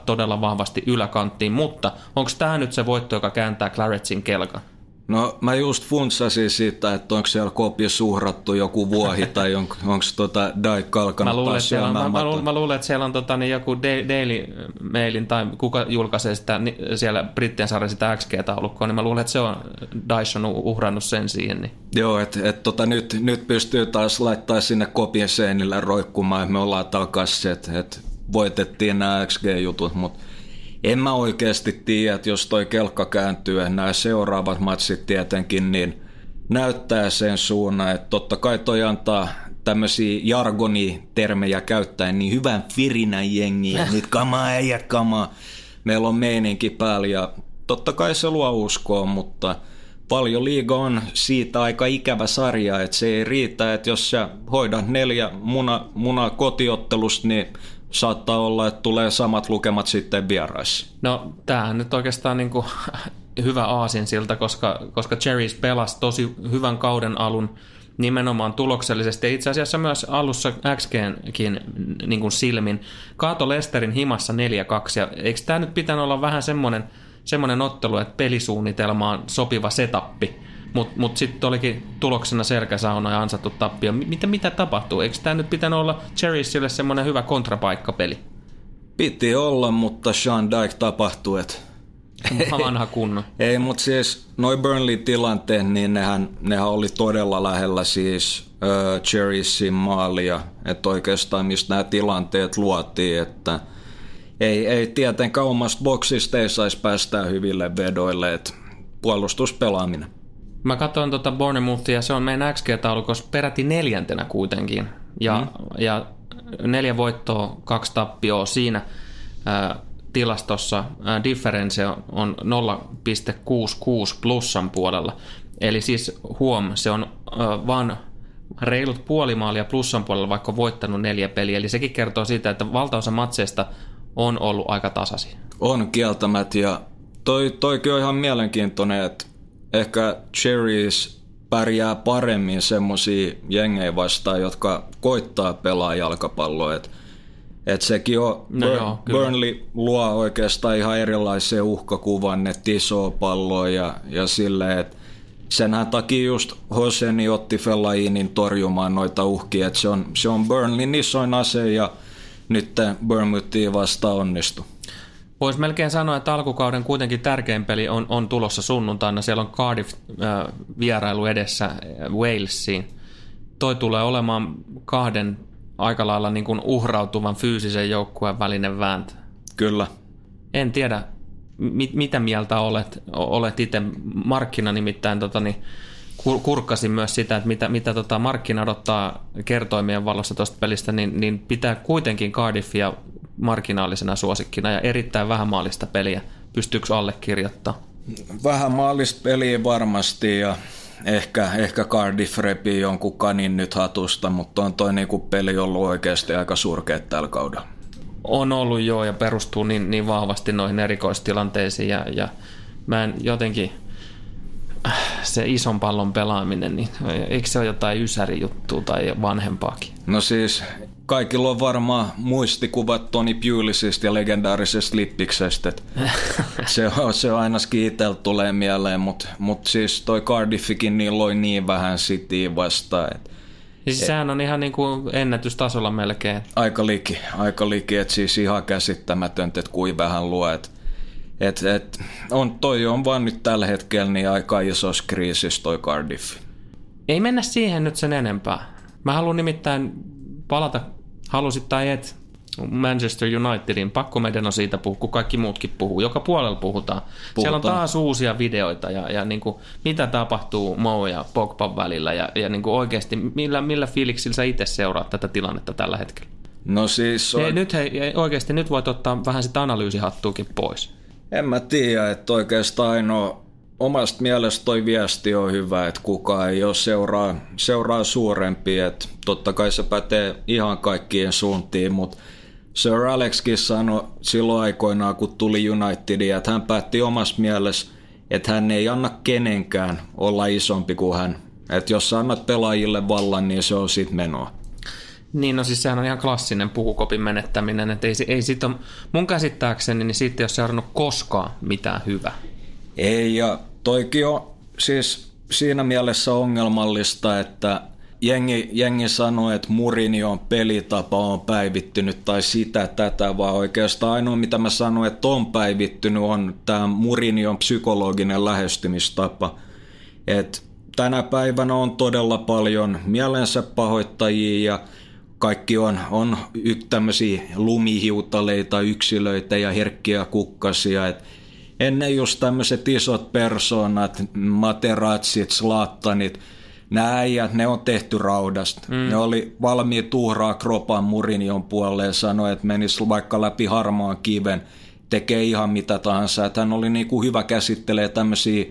todella vahvasti yläkanttiin, mutta onko tämä nyt se voitto, joka kääntää Claretsin kelkan? No mä just funtsasin siitä, että onko siellä kopiossa uhrattu joku vuohi tai on, onko tota Dike kalkanut mä luulen, siellä on, mä, mä, luulen, mä luulen, että siellä on tota, niin joku Daily Mailin tai kuka julkaisee sitä, niin siellä Brittien sarja sitä XG-taulukkoa, niin mä luulen, että se on Dyson uhrannut sen siihen. Niin. Joo, että et, tota, nyt, nyt pystyy taas laittaa sinne kopien seinille roikkumaan, että me ollaan takaisin, että et voitettiin nämä XG-jutut, mutta en mä oikeasti tiedä, että jos toi kelkka kääntyy, nämä seuraavat matsit tietenkin, niin näyttää sen suunnan, että totta kai toi antaa tämmöisiä jargonitermejä käyttäen niin hyvän firinän jengiä, nyt kamaa äijät kamaa, meillä on meininki päällä ja totta kai se luo uskoa, mutta paljon liiga on siitä aika ikävä sarja, että se ei riitä, että jos sä hoidat neljä muna, muna kotiottelusta, niin saattaa olla, että tulee samat lukemat sitten vieraissa. No tämähän nyt oikeastaan niin kuin hyvä aasin siltä, koska, koska Cherries pelasi tosi hyvän kauden alun nimenomaan tuloksellisesti ja itse asiassa myös alussa XGnkin niin kuin silmin. Kaato Lesterin himassa 4-2 ja eikö tämä nyt pitänyt olla vähän semmoinen, semmoinen ottelu, että pelisuunnitelmaan sopiva setappi mutta mut sitten olikin tuloksena selkäsauna ja ansattu tappio. Mitä, mitä tapahtuu? Eikö tämä nyt pitänyt olla Cherrysille semmoinen hyvä kontrapaikkapeli? Piti olla, mutta Sean Dyke tapahtui, että Vanha kunno. Ei, mutta siis noin Burnley-tilanteet, niin nehän, nehän oli todella lähellä siis uh, Cherriesin maalia, että oikeastaan mistä nämä tilanteet luotiin, että ei, ei tietenkään omasta boksista ei saisi päästää hyville vedoille, että puolustuspelaaminen. Mä katsoin tuota Bournemouthia, se on meidän XG-taulukossa peräti neljäntenä kuitenkin. Ja, mm. ja neljä voittoa, kaksi tappioa siinä ää, tilastossa. Ää, difference on 0,66 plussan puolella. Eli siis huom, se on ää, vaan reilut puoli maalia plussan puolella, vaikka voittanut neljä peliä. Eli sekin kertoo siitä, että valtaosa matseista on ollut aika tasasi. On kieltämät ja toi, toikin on ihan mielenkiintoinen, että ehkä Cherries pärjää paremmin semmoisia jengejä vastaan, jotka koittaa pelaa jalkapalloa. Et, et sekin on, no Bur- joo, Burnley luo oikeastaan ihan erilaisen uhkakuvan, että isoa palloa ja, ja silleen, että senhän takia just Hoseni otti Fellainin torjumaan noita uhkia, että se on, se on Burnleyn isoin ase ja nyt Bournemouthia vastaan onnistui. Voisi melkein sanoa, että alkukauden kuitenkin tärkein peli on, on tulossa sunnuntaina. Siellä on Cardiff-vierailu edessä Walesiin. Toi tulee olemaan kahden aika lailla niin kuin uhrautuvan fyysisen joukkueen välinen vääntö. Kyllä. En tiedä, mit, mitä mieltä olet, olet itse. Markkina nimittäin tota, niin, kurkkasin myös sitä, että mitä, mitä tota markkina odottaa kertoimien valossa tuosta pelistä, niin, niin pitää kuitenkin Cardiffia marginaalisena suosikkina ja erittäin vähän maalista peliä. Pystyykö allekirjoittaa? Vähän maalista peliä varmasti ja ehkä, ehkä Cardiff repii jonkun kanin nyt hatusta, mutta on toi niinku peli ollut oikeasti aika surkea tällä kaudella. On ollut joo ja perustuu niin, niin vahvasti noihin erikoistilanteisiin ja, ja mä en jotenkin se ison pallon pelaaminen, niin eikö se ole jotain ysäri-juttua tai vanhempaakin? No siis kaikilla on varmaan muistikuvat Toni Pulisista ja legendaarisesta Lippiksestä. se, on, se on aina itsellä tulee mieleen, mutta mut siis toi Cardiffikin niin loi niin vähän City vastaan. Et, siis sehän on ihan niin kuin ennätystasolla melkein. Aika liki, aika liki että siis ihan käsittämätöntä, että kuin vähän luo. Et, et, et, on, toi on vaan nyt tällä hetkellä niin aika isossa kriisissä toi Cardiff. Ei mennä siihen nyt sen enempää. Mä haluan nimittäin palata halusit tai et, Manchester Unitedin, pakko meidän on siitä puhua, kun kaikki muutkin puhuu. Joka puolella puhutaan. puhutaan. Siellä on taas uusia videoita ja, ja niin kuin, mitä tapahtuu Mo ja Pogban välillä ja, ja niin kuin oikeasti millä, millä fiiliksillä sä itse seuraat tätä tilannetta tällä hetkellä? No siis... On... Hei, nyt hei, oikeasti nyt voit ottaa vähän sitä analyysihattuukin pois. En mä tiedä, että oikeastaan ainoa omasta mielestä toi viesti on hyvä, että kukaan ei ole seuraa, seuraa suurempi, että totta kai se pätee ihan kaikkien suuntiin, mutta Sir Alexkin sanoi silloin aikoinaan, kun tuli Unitedia, että hän päätti omassa mielessä, että hän ei anna kenenkään olla isompi kuin hän. Että jos sä annat pelaajille vallan, niin se on sit menoa. Niin, no siis sehän on ihan klassinen puhukopin menettäminen, että ei, ei sit ole, mun käsittääkseni, niin siitä ei ole seurannut koskaan mitään hyvää. Ei, ja toikin on siis siinä mielessä ongelmallista, että jengi, jengi sanoo, että on pelitapa on päivittynyt tai sitä, tätä, vaan oikeastaan ainoa mitä mä sanoin, että on päivittynyt on tämä on psykologinen lähestymistapa. Et tänä päivänä on todella paljon mielensä pahoittajia ja kaikki on, on tämmöisiä lumihiutaleita, yksilöitä ja herkkiä kukkasia, että ennen just tämmöiset isot persoonat, materatsit, slattanit, nämä äijät, ne on tehty raudasta. Mm. Ne oli valmiit uhraa kropan Murinion puolelle ja sanoi, että menisi vaikka läpi harmaan kiven, tekee ihan mitä tahansa. Että hän oli niin kuin hyvä käsittelee tämmöisiä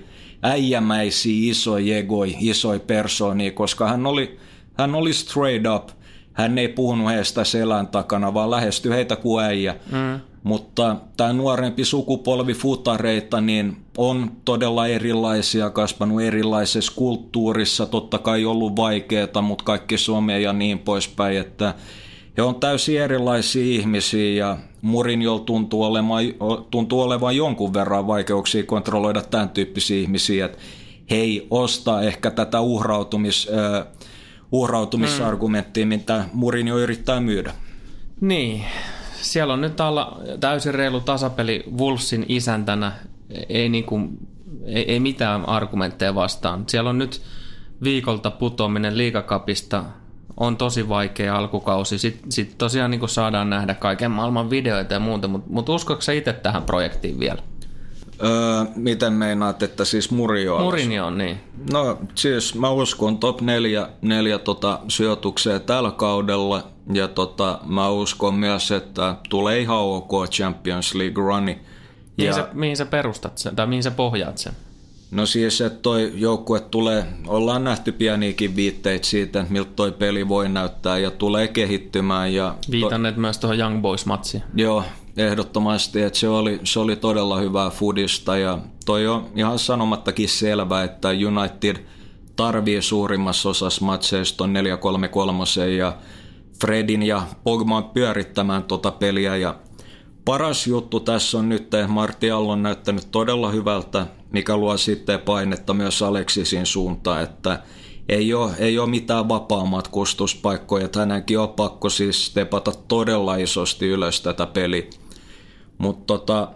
äijämäisiä isoja egoi, isoja persoonia, koska hän oli, hän oli straight up. Hän ei puhunut heistä selän takana, vaan lähestyi heitä kuin äijä. Mm. Mutta tämä nuorempi sukupolvi futareita niin on todella erilaisia, kasvanut erilaisessa kulttuurissa, totta kai ollut vaikeaa, mutta kaikki Suomea ja niin poispäin, että he on täysin erilaisia ihmisiä ja Murinjolla tuntuu olevan, tuntuu olevan jonkun verran vaikeuksia kontrolloida tämän tyyppisiä ihmisiä, että he ei osta ehkä tätä uhrautumis, äh, uhrautumisargumenttia, mm. mitä Murinjo yrittää myydä. Niin, siellä on nyt alla täysin reilu tasapeli Wolfsin isäntänä. Ei, niinku, ei, ei mitään argumentteja vastaan. Siellä on nyt viikolta putoaminen liikakapista on tosi vaikea alkukausi. Sitten sit tosiaan niin saadaan nähdä kaiken maailman videoita ja muuta, mutta mut uskoiko itse tähän projektiin vielä? Öö, miten meinaat, että siis Murinjo Murinjo on, niin. No siis mä uskon top neljä, neljä tota, sijoituksia tällä kaudella ja tota, mä uskon myös, että tulee ihan ok Champions League runi. Mihin, ja, sä, mihin sä perustat sen, tai mihin sä pohjaat sen? No siis, että toi joukkue tulee, ollaan nähty pieniäkin viitteitä siitä, että miltä toi peli voi näyttää ja tulee kehittymään. Ja Viitanneet toi, myös tuohon Young Boys-matsiin. Joo, ehdottomasti, että se oli, se oli todella hyvää fudista ja toi on ihan sanomattakin selvä, että United tarvii suurimmassa osassa matseista on 4-3-3 ja Fredin ja Pogman pyörittämään tuota peliä ja paras juttu tässä on nyt, että Martial on näyttänyt todella hyvältä, mikä luo sitten painetta myös Aleksisin suuntaan, että ei ole, ei ole mitään vapaamatkustuspaikkoja, että hänenkin on pakko siis stepata todella isosti ylös tätä peliä. Mutta tota,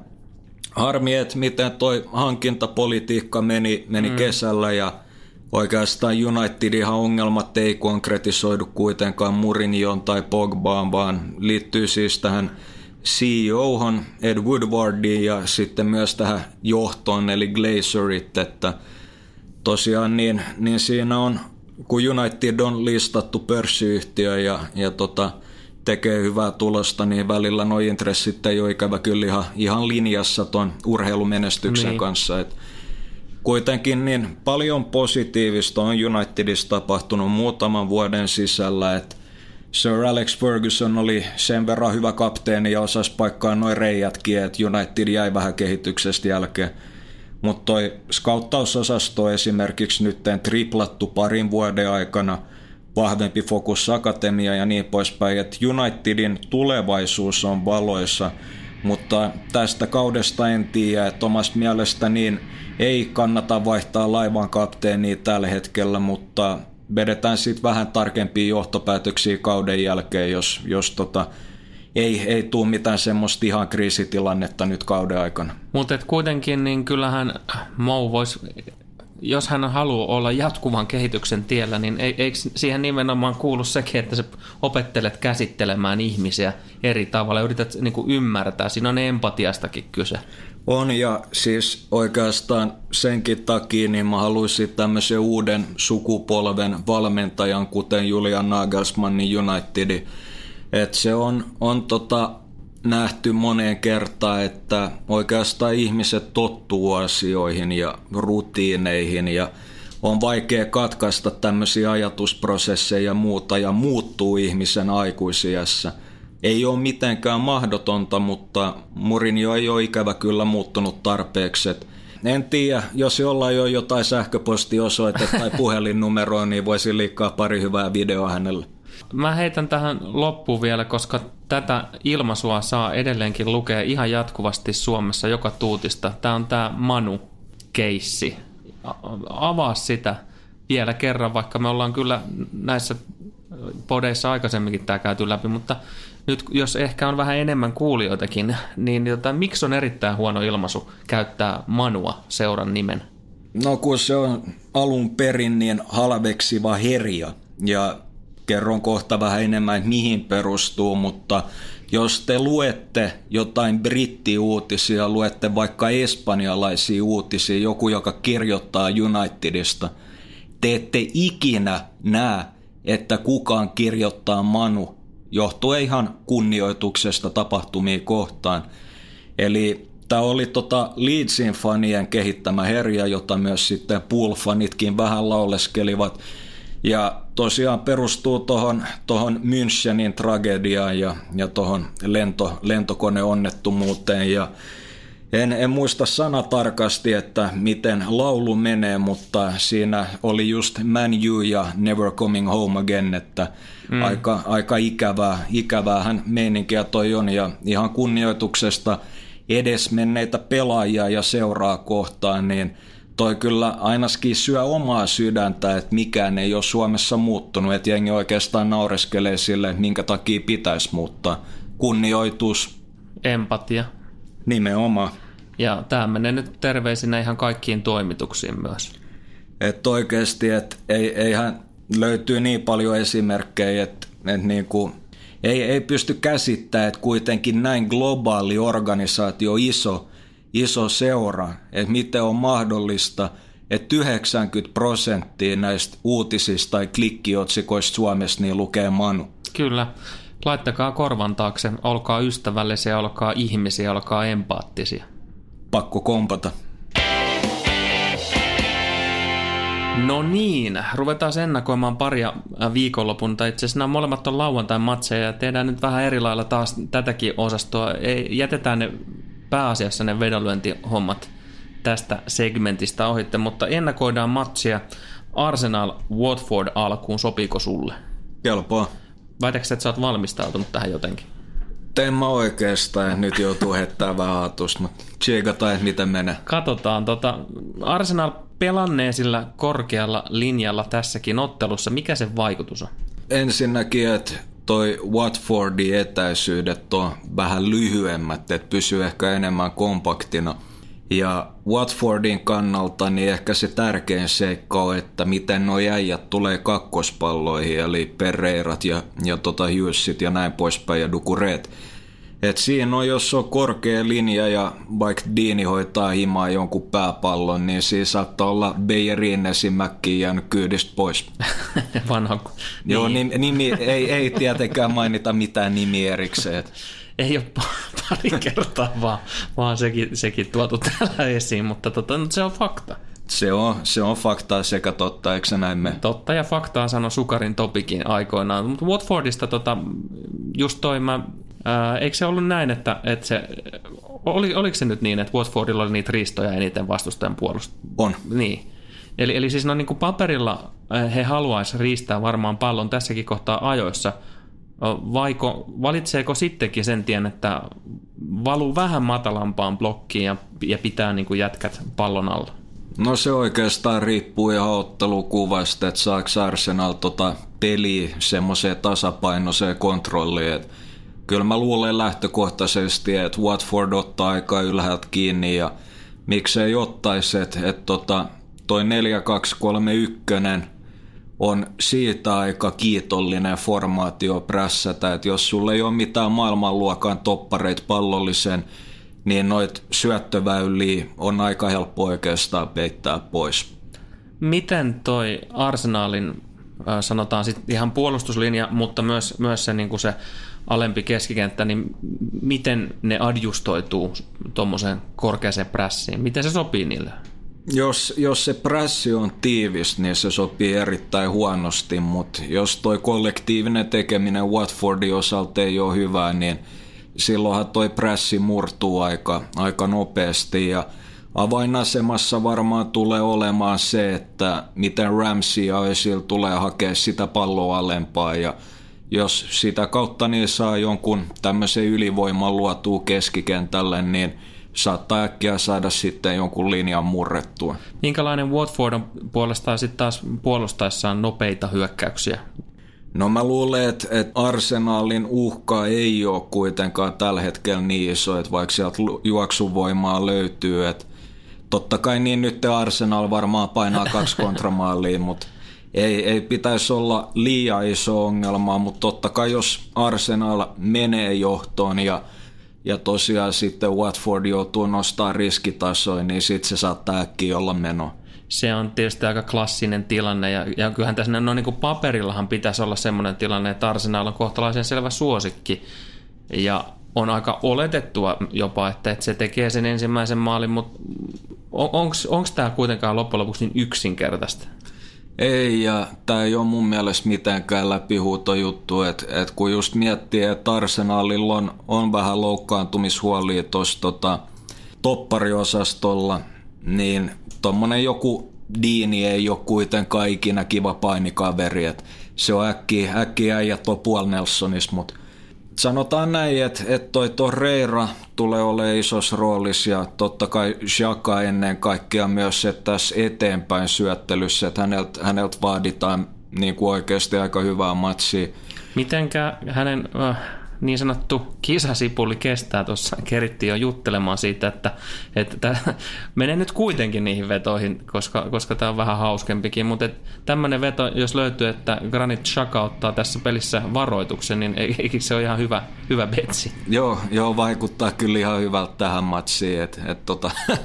harmi, että miten toi hankintapolitiikka meni, meni mm. kesällä ja oikeastaan ihan ongelmat ei konkretisoidu kuitenkaan Murinjon tai Pogbaan, vaan liittyy siis tähän CEOhon Ed Woodwardiin ja sitten myös tähän johtoon eli Glazerit, että tosiaan niin, niin siinä on, kun United on listattu pörssiyhtiö ja, ja tota, tekee hyvää tulosta, niin välillä nuo intressit ei ole ikävä kyllä ihan, ihan linjassa tuon urheilumenestyksen niin. kanssa. Et kuitenkin niin paljon positiivista on Unitedissa tapahtunut muutaman vuoden sisällä, että Sir Alex Ferguson oli sen verran hyvä kapteeni ja osasi paikkaa noin reijätkin, että United jäi vähän kehityksestä jälkeen. mutta toi skauttausosasto esimerkiksi nyt triplattu parin vuoden aikana, vahvempi fokus akatemia ja niin poispäin, että Unitedin tulevaisuus on valoissa, mutta tästä kaudesta en tiedä, että omasta mielestä niin ei kannata vaihtaa laivan kapteenia tällä hetkellä, mutta vedetään sitten vähän tarkempia johtopäätöksiä kauden jälkeen, jos, jos tota, ei, ei tule mitään semmoista ihan kriisitilannetta nyt kauden aikana. Mutta kuitenkin niin kyllähän Mou voisi, jos hän haluaa olla jatkuvan kehityksen tiellä, niin eikö siihen nimenomaan kuulu sekin, että sä opettelet käsittelemään ihmisiä eri tavalla yrität niin kuin ymmärtää. Siinä on empatiastakin kyse. On ja siis oikeastaan senkin takia niin mä haluaisin tämmöisen uuden sukupolven valmentajan, kuten Julian Nagelsmannin Unitedin et se on, on tota, nähty moneen kertaan, että oikeastaan ihmiset tottuu asioihin ja rutiineihin ja on vaikea katkaista tämmöisiä ajatusprosesseja ja muuta ja muuttuu ihmisen aikuisiässä. Ei ole mitenkään mahdotonta, mutta Mourinho ei ole ikävä kyllä muuttunut tarpeeksi. En tiedä, jos jollain on jotain sähköpostiosoitetta tai puhelinnumeroa, niin voisi liikkaa pari hyvää videoa hänelle. Mä heitän tähän loppuun vielä, koska tätä ilmaisua saa edelleenkin lukea ihan jatkuvasti Suomessa joka tuutista. Tämä on tämä Manu-keissi. Avaa sitä vielä kerran, vaikka me ollaan kyllä näissä podeissa aikaisemminkin tämä käyty läpi, mutta nyt jos ehkä on vähän enemmän kuulijoitakin, niin jota, miksi on erittäin huono ilmaisu käyttää Manua seuran nimen? No kun se on alun perin niin halveksiva herja ja kerron kohta vähän enemmän, että mihin perustuu, mutta jos te luette jotain brittiuutisia, luette vaikka espanjalaisia uutisia, joku, joka kirjoittaa Unitedista, te ette ikinä näe, että kukaan kirjoittaa Manu, johtuen ihan kunnioituksesta tapahtumia kohtaan. Eli tämä oli tota Leedsin fanien kehittämä herja, jota myös sitten Pool-fanitkin vähän lauleskelivat. Ja tosiaan perustuu tuohon tohon Münchenin tragediaan ja, ja tuohon lento, lentokoneonnettomuuteen. Ja en, en muista sana tarkasti, että miten laulu menee, mutta siinä oli just Man You ja Never Coming Home Again, että mm. aika, aika ikävää, ikävää hän meininkiä toi on ja ihan kunnioituksesta edesmenneitä pelaajia ja seuraa kohtaan, niin – toi kyllä ainakin syö omaa sydäntä, että mikään ei ole Suomessa muuttunut, että jengi oikeastaan naureskelee sille, että minkä takia pitäisi muuttaa. Kunnioitus. Empatia. Nimenomaan. Ja tämä menee nyt terveisinä ihan kaikkiin toimituksiin myös. Että oikeasti, että ei, eihän löytyy niin paljon esimerkkejä, että, että niin kuin, ei, ei pysty käsittämään, että kuitenkin näin globaali organisaatio, iso, iso seura, että miten on mahdollista, että 90 prosenttia näistä uutisista tai klikkiotsikoista Suomessa niin lukee Manu. Kyllä. Laittakaa korvan taakse, olkaa ystävällisiä, olkaa ihmisiä, olkaa empaattisia. Pakko kompata. No niin, ruvetaan ennakoimaan paria viikonlopun, tai itse asiassa nämä molemmat on lauantain matseja ja tehdään nyt vähän eri lailla taas tätäkin osastoa. Ei, jätetään ne pääasiassa ne vedonlyöntihommat tästä segmentistä ohitte, mutta ennakoidaan matsia Arsenal Watford alkuun, sopiiko sulle? Kelpaa. Väitätkö että sä oot valmistautunut tähän jotenkin? Tein mä oikeastaan, nyt joutuu heittämään vähän aatusta, mutta tsiikataan, miten menee. Katsotaan, tota, Arsenal pelannee sillä korkealla linjalla tässäkin ottelussa. Mikä se vaikutus on? Ensinnäkin, että toi Watfordin etäisyydet on vähän lyhyemmät, että pysyy ehkä enemmän kompaktina. Ja Watfordin kannalta niin ehkä se tärkein seikka on, että miten nuo äijät tulee kakkospalloihin, eli Pereirat ja, ja tota Hughesit ja näin poispäin ja Dukureet et siinä on, jos on korkea linja ja vaikka Diini hoitaa himaa jonkun pääpallon, niin siinä saattaa olla Beyerin esimerkki jäänyt kyydistä pois. Vanha. Niin. Joo, nimi, nimi ei, ei tietenkään mainita mitään nimi erikseen. ei ole pari kertaa, vaan, vaan sekin, sekin tuotu täällä esiin, mutta tota, se on fakta. Se on, se on faktaa sekä totta, eikö se näin me? Totta ja faktaa sanoi Sukarin Topikin aikoinaan. Mutta Watfordista tota, just toi mä Ää, eikö se ollut näin, että, että se oli, oliko se nyt niin, että Watfordilla oli niitä riistoja eniten vastustajan puolusta? On. Niin. Eli, eli siis no niin kuin paperilla he haluaisi riistää varmaan pallon tässäkin kohtaa ajoissa, vaiko valitseeko sittenkin sen tien, että valuu vähän matalampaan blokkiin ja, ja pitää niin kuin jätkät pallon alla? No se oikeastaan riippuu ihan ottelukuvasta, että saako Arsenal tota peliä semmoiseen tasapainoiseen kontrolliin. Et kyllä mä luulen lähtökohtaisesti, että Watford ottaa aika ylhäältä kiinni ja miksei ottaisi, että et tota, toi 4-2-3-1 on siitä aika kiitollinen formaatio prässätä, että jos sulle ei ole mitään maailmanluokan toppareita pallollisen, niin noit syöttöväyliä on aika helppo oikeastaan peittää pois. Miten toi Arsenalin, sanotaan sitten ihan puolustuslinja, mutta myös, myös se, niin kuin se alempi keskikenttä, niin miten ne adjustoituu tuommoiseen korkeaseen prässiin? Miten se sopii niille? Jos, jos se prässi on tiivis, niin se sopii erittäin huonosti, mutta jos toi kollektiivinen tekeminen Watfordin osalta ei ole hyvää, niin silloinhan toi prässi murtuu aika, aika nopeasti ja avainasemassa varmaan tulee olemaan se, että miten Ramsey ja Özil tulee hakea sitä palloa alempaa ja jos sitä kautta niin saa jonkun tämmöisen ylivoiman luotua keskikentälle, niin – saattaa äkkiä saada sitten jonkun linjan murrettua. Minkälainen Watford on puolestaan sitten taas puolustaessaan nopeita hyökkäyksiä? No mä luulen, että, että Arsenalin uhka ei ole kuitenkaan tällä hetkellä niin iso, että vaikka sieltä juoksuvoimaa löytyy, että totta kai niin nyt Arsenal varmaan painaa kaksi kontramaaliin, mutta ei, ei pitäisi olla liian iso ongelma, mutta totta kai jos Arsenal menee johtoon ja ja tosiaan sitten Watford joutuu nostaa riskitasoja, niin sitten se saattaa äkkiä olla meno. Se on tietysti aika klassinen tilanne, ja, ja kyllähän tässä no, niin kuin paperillahan pitäisi olla semmoinen tilanne, että Arsenal on kohtalaisen selvä suosikki, ja on aika oletettua jopa, että, että se tekee sen ensimmäisen maalin, mutta on, onko tämä kuitenkaan loppujen lopuksi niin yksinkertaista? Ei, ja tämä ei ole mun mielestä mitenkään läpihuuto juttu, että et kun just miettii, että Arsenalilla on, on vähän loukkaantumishuolia tuossa tota, toppariosastolla, niin tuommoinen joku Diini ei ole kuitenkaan ikinä kiva painikaveri, että se on äkkiä, äkkiä äijät on puol Nelsonissa, mutta sanotaan näin, että, että toi Torreira tulee olemaan isossa roolissa ja totta kai Xhaka ennen kaikkea myös se tässä eteenpäin syöttelyssä, että häneltä, häneltä vaaditaan niin kuin oikeasti aika hyvää matsia. Mitenkä hänen äh, niin sanottu kisasipuli kestää tuossa. Kerittiin jo juttelemaan siitä, että, että menee nyt kuitenkin niihin vetoihin, koska, koska tämä on vähän hauskempikin. Mutta tämmöinen veto, jos löytyy, että Granit Xhaka ottaa tässä pelissä varoituksen, niin eikö se ole ihan hyvä, hyvä betsi? Joo, joo, vaikuttaa kyllä ihan hyvältä tähän matsiin. Et, et tota,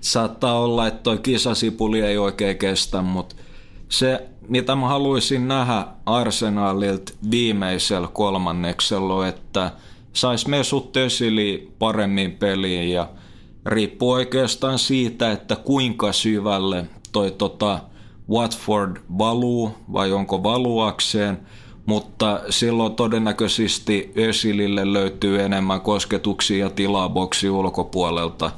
saattaa olla, että toi kisasipuli ei oikein kestä, mutta se, mitä mä haluaisin nähdä Arsenalilta viimeisellä kolmanneksella, että sais Mesut Özili paremmin peliin ja riippuu oikeastaan siitä, että kuinka syvälle toi tota Watford valuu vai onko valuakseen, mutta silloin todennäköisesti Özilille löytyy enemmän kosketuksia ja tilaa boksi ulkopuolelta.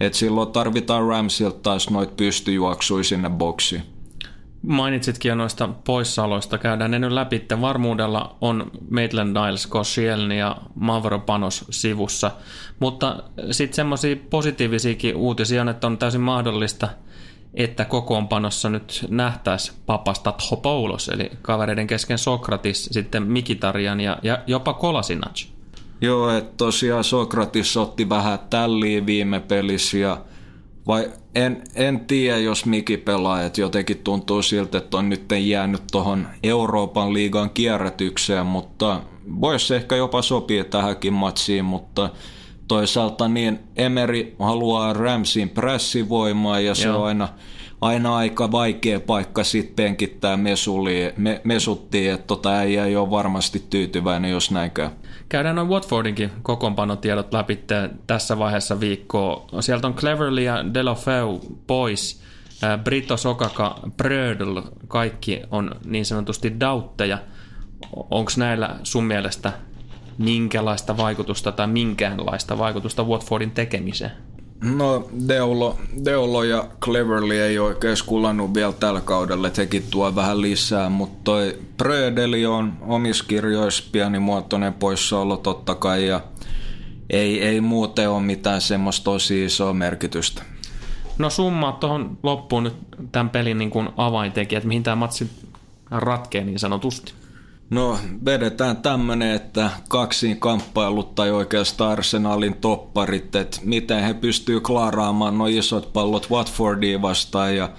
Et silloin tarvitaan Ramsilta taas noit pystyjuoksuja sinne boksiin. Mainitsitkin jo noista poissaoloista. Käydään ne nyt läpi. Varmuudella on Maitland Niles, Koscielny ja Mavro Panos sivussa. Mutta sitten semmoisia positiivisiakin uutisia on, että on täysin mahdollista, että kokoonpanossa nyt nähtäisi papasta Topoulos, eli kavereiden kesken Sokratis, sitten Mikitarian ja, ja jopa Kolasinac. Joo, että tosiaan Sokratis otti vähän tälliin viime pelissä ja vai en, en tiedä, jos Miki pelaa, että jotenkin tuntuu siltä, että on nyt jäänyt tuohon Euroopan liigan kierrätykseen, mutta voisi ehkä jopa sopia tähänkin matsiin, mutta toisaalta niin Emeri haluaa Ramsin pressivoimaa ja se Joo. on aina, aina aika vaikea paikka sitten penkittää mesuli, me, mesuttiin, että tota ei ole varmasti tyytyväinen, jos näin käy. Käydään noin Watfordinkin kokoonpanotiedot läpi tässä vaiheessa viikkoa. Sieltä on Cleverly ja Delofeu pois. Brito, Sokaka, Brödl, kaikki on niin sanotusti dautteja. Onko näillä sun mielestä minkälaista vaikutusta tai minkäänlaista vaikutusta Watfordin tekemiseen? No Deolo, Deolo ja Cleverly ei oikein skulannut vielä tällä kaudella, teki tuo vähän lisää, mutta toi Prödeli on omissa kirjoissa pienimuotoinen poissaolo totta kai ja ei, ei muuten ole mitään semmoista tosi isoa merkitystä. No summa tuohon loppuun nyt tämän pelin niin kuin avaintekijät, mihin tämä matsi ratkee niin sanotusti. No vedetään tämmönen, että kaksiin kamppailut tai oikeastaan Arsenalin topparit, että miten he pystyy klaaraamaan nuo isot pallot Watfordia vastaan ja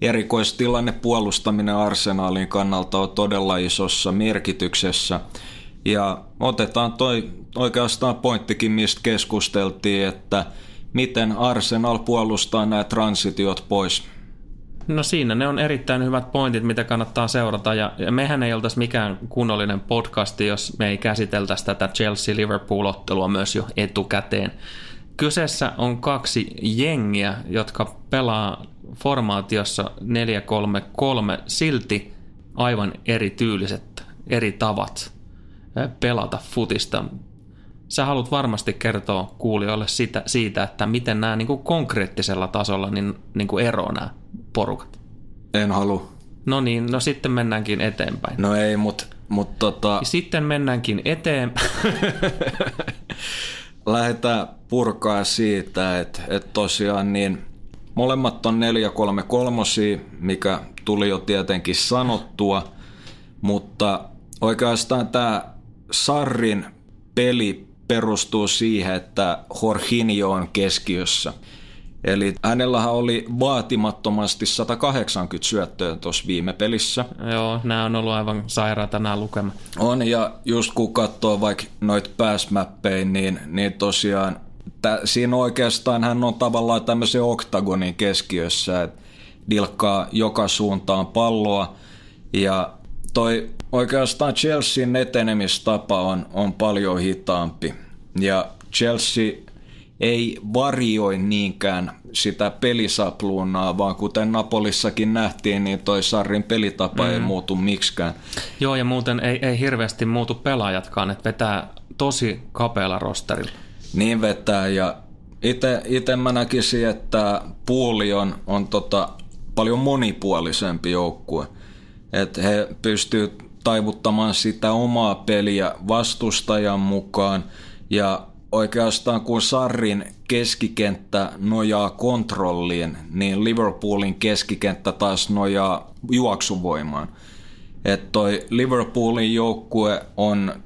erikoistilanne puolustaminen Arsenalin kannalta on todella isossa merkityksessä. Ja otetaan toi oikeastaan pointtikin, mistä keskusteltiin, että miten Arsenal puolustaa nämä transitiot pois. No siinä ne on erittäin hyvät pointit, mitä kannattaa seurata. Ja, mehän ei oltaisi mikään kunnollinen podcasti, jos me ei käsiteltäisi tätä Chelsea-Liverpool-ottelua myös jo etukäteen. Kyseessä on kaksi jengiä, jotka pelaa formaatiossa 4-3-3 silti aivan erityyliset, eri tavat pelata futista. Sä haluat varmasti kertoa kuulijoille siitä, että miten nämä niin kuin konkreettisella tasolla niin, niin kuin nämä porukat. En halua. No niin, no sitten mennäänkin eteenpäin. No ei, mutta mut tota... Sitten mennäänkin eteenpäin. Lähdetään purkaa siitä, että, että tosiaan niin molemmat on 433, mikä tuli jo tietenkin sanottua, mutta oikeastaan tämä Sarrin peli perustuu siihen, että Jorginho on keskiössä. Eli hänellähän oli vaatimattomasti 180 syöttöä tuossa viime pelissä. Joo, nämä on ollut aivan sairaata nämä lukema. On, ja just kun katsoo vaikka noita pääsmäppejä, niin, niin tosiaan tä, siinä oikeastaan hän on tavallaan tämmöisen oktagonin keskiössä, että dilkkaa joka suuntaan palloa, ja toi oikeastaan Chelsean etenemistapa on, on paljon hitaampi. Ja Chelsea ei varioi niinkään sitä pelisapluunaa, vaan kuten Napolissakin nähtiin, niin toi Sarrin pelitapa mm. ei muutu miksikään. Joo, ja muuten ei, ei hirveästi muutu pelaajatkaan, että vetää tosi kapealla rosterilla. Niin vetää, ja itse mä näkisin, että puuli on, on tota, paljon monipuolisempi joukkue. Että he pystyvät taivuttamaan sitä omaa peliä vastustajan mukaan, ja oikeastaan kun Sarrin keskikenttä nojaa kontrolliin, niin Liverpoolin keskikenttä taas nojaa juoksuvoimaan. Että toi Liverpoolin joukkue on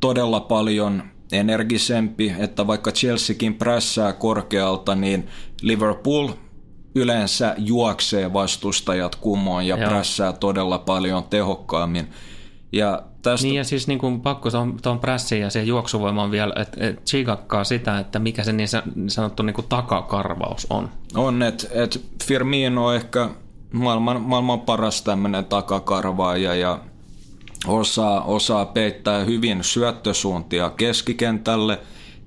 todella paljon energisempi, että vaikka Chelseakin prässää korkealta, niin Liverpool yleensä juoksee vastustajat kumoon ja Joo. prässää todella paljon tehokkaammin. Ja tästä... Niin ja siis niin kuin pakko tuon prässiin ja se juoksuvoimaan vielä, että et chikakkaa sitä, että mikä se niin sanottu niin kuin takakarvaus on. On, että et Firmino on ehkä maailman, maailman paras tämmöinen takakarvaaja ja osaa, osaa peittää hyvin syöttösuuntia keskikentälle,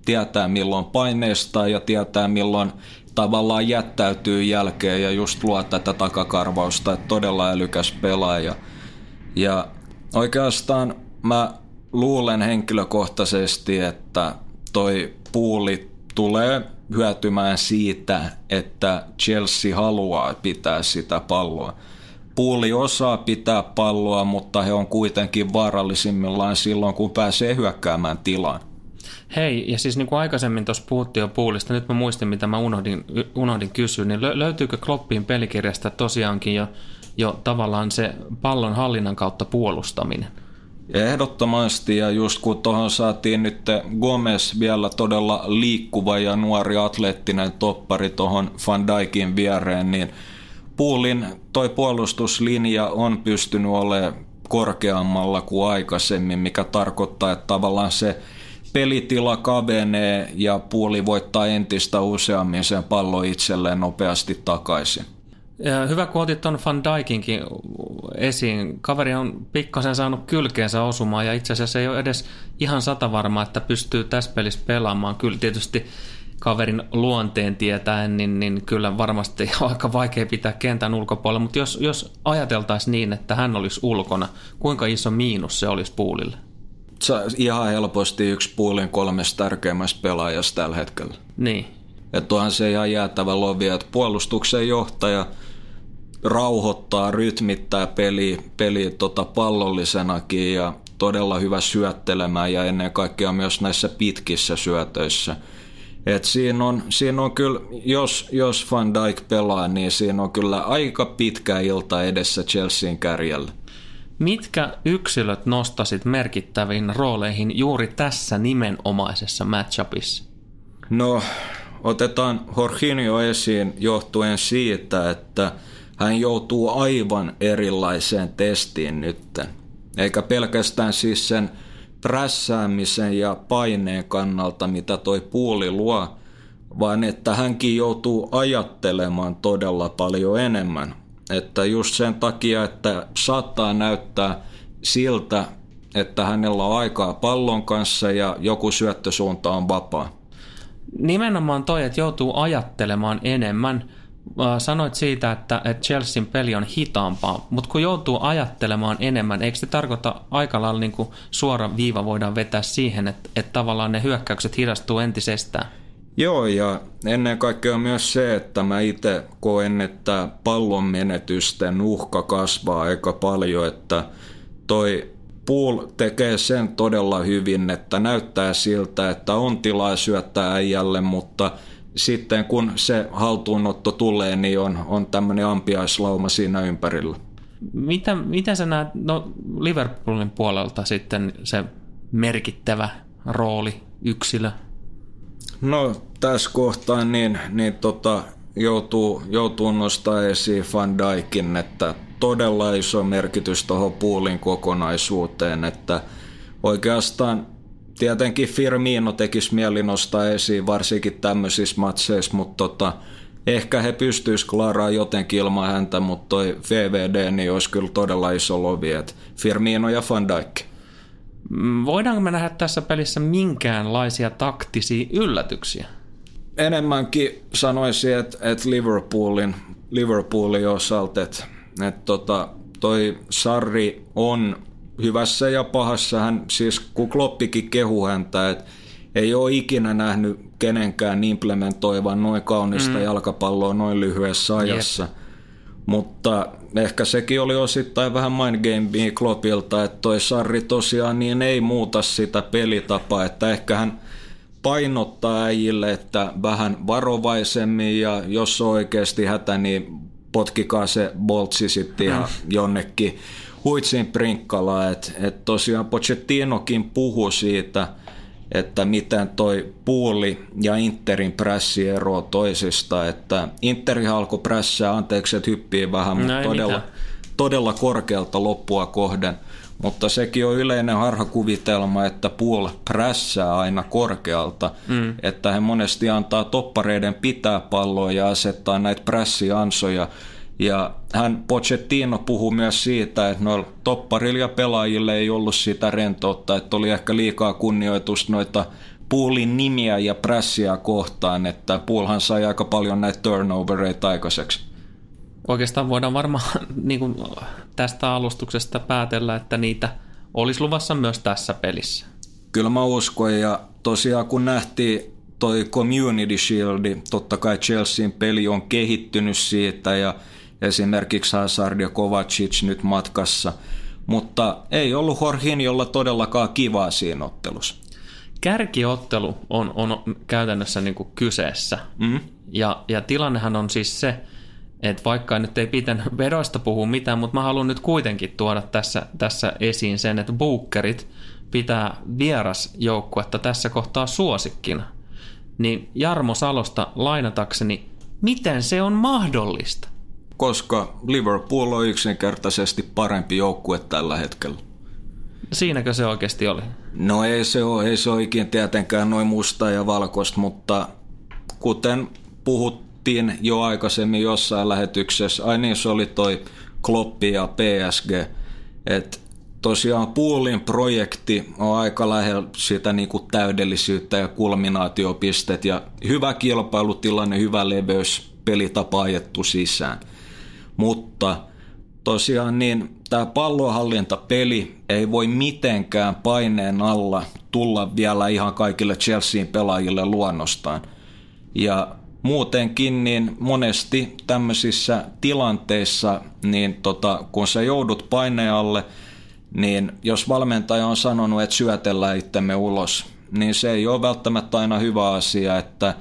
tietää milloin paineistaa ja tietää milloin tavallaan jättäytyy jälkeen ja just luo tätä takakarvausta, että todella älykäs pelaaja. Ja Oikeastaan mä luulen henkilökohtaisesti, että toi puuli tulee hyötymään siitä, että Chelsea haluaa pitää sitä palloa. Puuli osaa pitää palloa, mutta he on kuitenkin vaarallisimmillaan silloin, kun pääsee hyökkäämään tilaan. Hei, ja siis niin kuin aikaisemmin tuossa puhuttiin jo puulista, nyt mä muistin, mitä mä unohdin, unohdin kysyä, niin löytyykö Kloppin pelikirjasta tosiaankin jo jo tavallaan se pallon hallinnan kautta puolustaminen. Ehdottomasti, ja just kun tuohon saatiin nyt Gomez vielä todella liikkuva ja nuori atleettinen toppari tuohon Van Dijkin viereen, niin Puulin toi puolustuslinja on pystynyt olemaan korkeammalla kuin aikaisemmin, mikä tarkoittaa, että tavallaan se pelitila kavenee ja puoli voittaa entistä useammin sen pallon itselleen nopeasti takaisin. Ja hyvä, kun otit tuon Van Dijkinkin esiin. Kaveri on pikkasen saanut kylkeensä osumaan ja itse asiassa ei ole edes ihan sata varma, että pystyy tässä pelissä pelaamaan. Kyllä tietysti kaverin luonteen tietäen, niin, niin kyllä varmasti on aika vaikea pitää kentän ulkopuolella, mutta jos, jos ajateltaisiin niin, että hän olisi ulkona, kuinka iso miinus se olisi puulille? ihan helposti yksi puulin kolmesta tärkeimmästä pelaajasta tällä hetkellä. Niin. Että onhan se ihan jäätävä lovi, että puolustuksen johtaja rauhoittaa, rytmittää peli, peli tota pallollisenakin ja todella hyvä syöttelemään ja ennen kaikkea myös näissä pitkissä syötöissä. Et siinä, on, siinä on kyllä, jos, jos Van Dijk pelaa, niin siinä on kyllä aika pitkä ilta edessä Chelsean kärjellä. Mitkä yksilöt nostasit merkittäviin rooleihin juuri tässä nimenomaisessa matchupissa? No, otetaan Jorginho esiin johtuen siitä, että hän joutuu aivan erilaiseen testiin nytten. Eikä pelkästään siis sen prässäämisen ja paineen kannalta, mitä toi puuli luo, vaan että hänkin joutuu ajattelemaan todella paljon enemmän. Että just sen takia, että saattaa näyttää siltä, että hänellä on aikaa pallon kanssa ja joku syöttösuunta on vapaa. Nimenomaan toi, että joutuu ajattelemaan enemmän – sanoit siitä, että, että Chelsean peli on hitaampaa, mutta kun joutuu ajattelemaan enemmän, eikö se tarkoita aika lailla niin kuin suora viiva voidaan vetää siihen, että, että tavallaan ne hyökkäykset hidastuu entisestään? Joo, ja ennen kaikkea myös se, että mä itse koen, että pallon menetysten uhka kasvaa aika paljon, että toi Pool tekee sen todella hyvin, että näyttää siltä, että on tilaa syöttää äijälle, mutta – sitten kun se haltuunotto tulee, niin on, on tämmöinen ampiaislauma siinä ympärillä. Mitä, mitä sä näet no Liverpoolin puolelta sitten se merkittävä rooli, yksilö? No tässä kohtaa niin, niin tota, joutuu, joutuu nostaa esiin Van Dijkin, että todella iso merkitys tuohon puulin kokonaisuuteen, että oikeastaan tietenkin Firmino tekisi mieli nostaa esiin, varsinkin tämmöisissä matseissa, mutta tota, ehkä he pystyisivät klaraamaan jotenkin ilman häntä, mutta toi VVD niin olisi kyllä todella iso lovi, että Firmino ja Van Dijk. Mm, voidaanko me nähdä tässä pelissä minkäänlaisia taktisia yllätyksiä? Enemmänkin sanoisin, että, että Liverpoolin, Liverpoolin osalta, että, että tota, toi Sarri on hyvässä ja pahassa hän, siis kun Kloppikin kehu häntä, että ei ole ikinä nähnyt kenenkään implementoivan noin kaunista mm. jalkapalloa noin lyhyessä ajassa. Yep. Mutta ehkä sekin oli osittain vähän mind game Kloppilta, että toi Sarri tosiaan niin ei muuta sitä pelitapaa, että ehkä hän painottaa äijille, että vähän varovaisemmin ja jos on oikeasti hätä, niin potkikaa se boltsi sitten ihan mm. jonnekin huitsin Prinkkala, että et tosiaan Pochettinokin puhui siitä, että miten toi puuli ja Interin prässi eroaa toisista, että Interi alkoi prässää, anteeksi, että hyppii vähän, mutta todella, todella korkealta loppua kohden. Mutta sekin on yleinen harhakuvitelma, että Pool prässää aina korkealta, mm. että he monesti antaa toppareiden pitää palloa ja asettaa näitä prässiansoja ja hän Pochettino puhuu myös siitä, että noilla topparilla pelaajille ei ollut sitä rentoutta, että oli ehkä liikaa kunnioitusta noita Poolin nimiä ja prässiä kohtaan, että Poolhan sai aika paljon näitä turnovereita aikaiseksi. Oikeastaan voidaan varmaan niin kuin tästä alustuksesta päätellä, että niitä olisi luvassa myös tässä pelissä. Kyllä mä uskon ja tosiaan kun nähtiin toi Community Shield, totta kai Chelsean peli on kehittynyt siitä ja esimerkiksi Hazard ja Kovacic nyt matkassa, mutta ei ollut jolla todellakaan kivaa siinä ottelussa. Kärkiottelu on, on käytännössä niin kuin kyseessä. Mm. Ja, ja tilannehan on siis se, että vaikka nyt ei pitänyt vedoista puhua mitään, mutta mä haluan nyt kuitenkin tuoda tässä, tässä esiin sen, että Bookerit pitää vierasjoukkuetta tässä kohtaa suosikkina. Niin Jarmo Salosta lainatakseni, miten se on mahdollista? Koska Liverpool on yksinkertaisesti parempi joukkue tällä hetkellä. Siinäkö se oikeasti oli? No ei se ole, ei se ole ikinä tietenkään noin musta ja valkoista, mutta kuten puhuttiin jo aikaisemmin jossain lähetyksessä, ai niin se oli toi Kloppi ja PSG, että tosiaan Poolin projekti on aika lähellä sitä niin kuin täydellisyyttä ja kulminaatiopistet ja hyvä kilpailutilanne, hyvä leveys, pelitapa ajettu sisään – mutta tosiaan niin tämä pallonhallintapeli ei voi mitenkään paineen alla tulla vielä ihan kaikille Chelsean pelaajille luonnostaan. Ja muutenkin niin monesti tämmöisissä tilanteissa, niin tota, kun sä joudut paineen alle, niin jos valmentaja on sanonut, että syötellään itsemme ulos, niin se ei ole välttämättä aina hyvä asia, että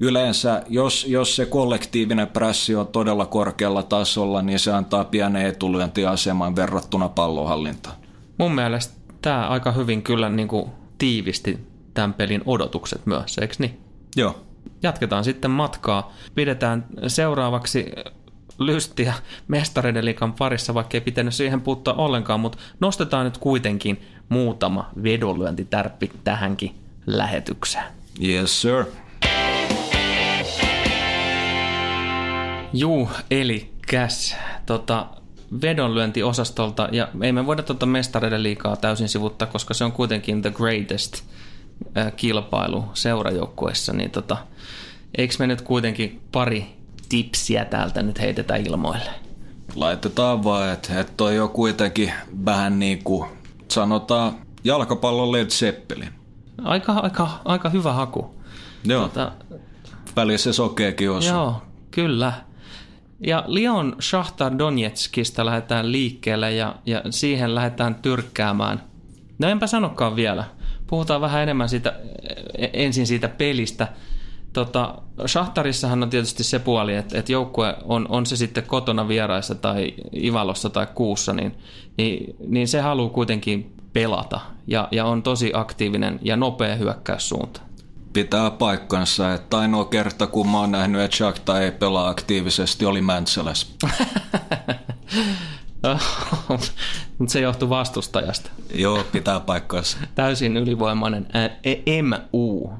yleensä jos, jos se kollektiivinen pressi on todella korkealla tasolla, niin se antaa pienen etulyöntiaseman verrattuna pallonhallintaan. Mun mielestä tämä aika hyvin kyllä niin kuin tiivisti tämän pelin odotukset myös, eikö niin? Joo. Jatketaan sitten matkaa. Pidetään seuraavaksi lystiä mestareiden liikan parissa, vaikka ei pitänyt siihen puuttua ollenkaan, mutta nostetaan nyt kuitenkin muutama vedonlyöntitärppi tähänkin lähetykseen. Yes, sir. Juu, eli käs. Tota, vedonlyöntiosastolta, ja ei me voida tuota mestareiden liikaa täysin sivuttaa, koska se on kuitenkin the greatest kilpailu seurajoukkueessa, niin tota, eikö me nyt kuitenkin pari tipsiä täältä nyt heitetä ilmoille? Laitetaan vaan, että, että toi on kuitenkin vähän niin kuin sanotaan jalkapallon Led Zeppelin. Aika, aika, aika hyvä haku. Joo, tota, välissä se sokeekin osuu. Joo, kyllä. Ja Lyon Shahtar Donetskista lähdetään liikkeelle ja, ja siihen lähdetään tyrkkäämään. No enpä sanokaan vielä. Puhutaan vähän enemmän siitä, e, ensin siitä pelistä. Tota, Shahtarissahan on tietysti se puoli, että, että joukkue on, on se sitten kotona vieraissa tai Ivalossa tai Kuussa, niin, niin, niin se haluaa kuitenkin pelata ja, ja on tosi aktiivinen ja nopea hyökkäyssuunta pitää paikkansa, että ainoa kerta kun mä oon nähnyt, että Shakhtar ei pelaa aktiivisesti, oli Mäntsäläs. Mutta se johtuu vastustajasta. Joo, pitää paikkansa. Täysin ylivoimainen e- MU.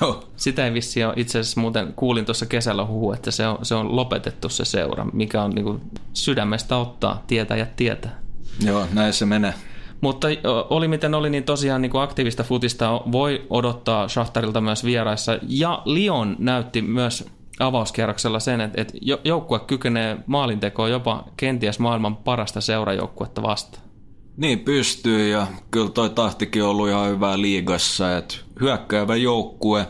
Joo. Sitä ei vissi ole. Itse asiassa muuten kuulin tuossa kesällä huhu, että se on, se on lopetettu se seura, mikä on niinku sydämestä ottaa, tietää ja tietää. Joo, näin se menee. Mutta oli miten oli, niin tosiaan niin kuin aktiivista futista voi odottaa Shaftarilta myös vieraissa. Ja Lyon näytti myös avauskierroksella sen, että, että joukkue kykenee maalintekoon jopa kenties maailman parasta seurajoukkuetta vastaan. Niin pystyy ja kyllä toi tahtikin on ollut ihan hyvää liigassa, että hyökkäävä joukkue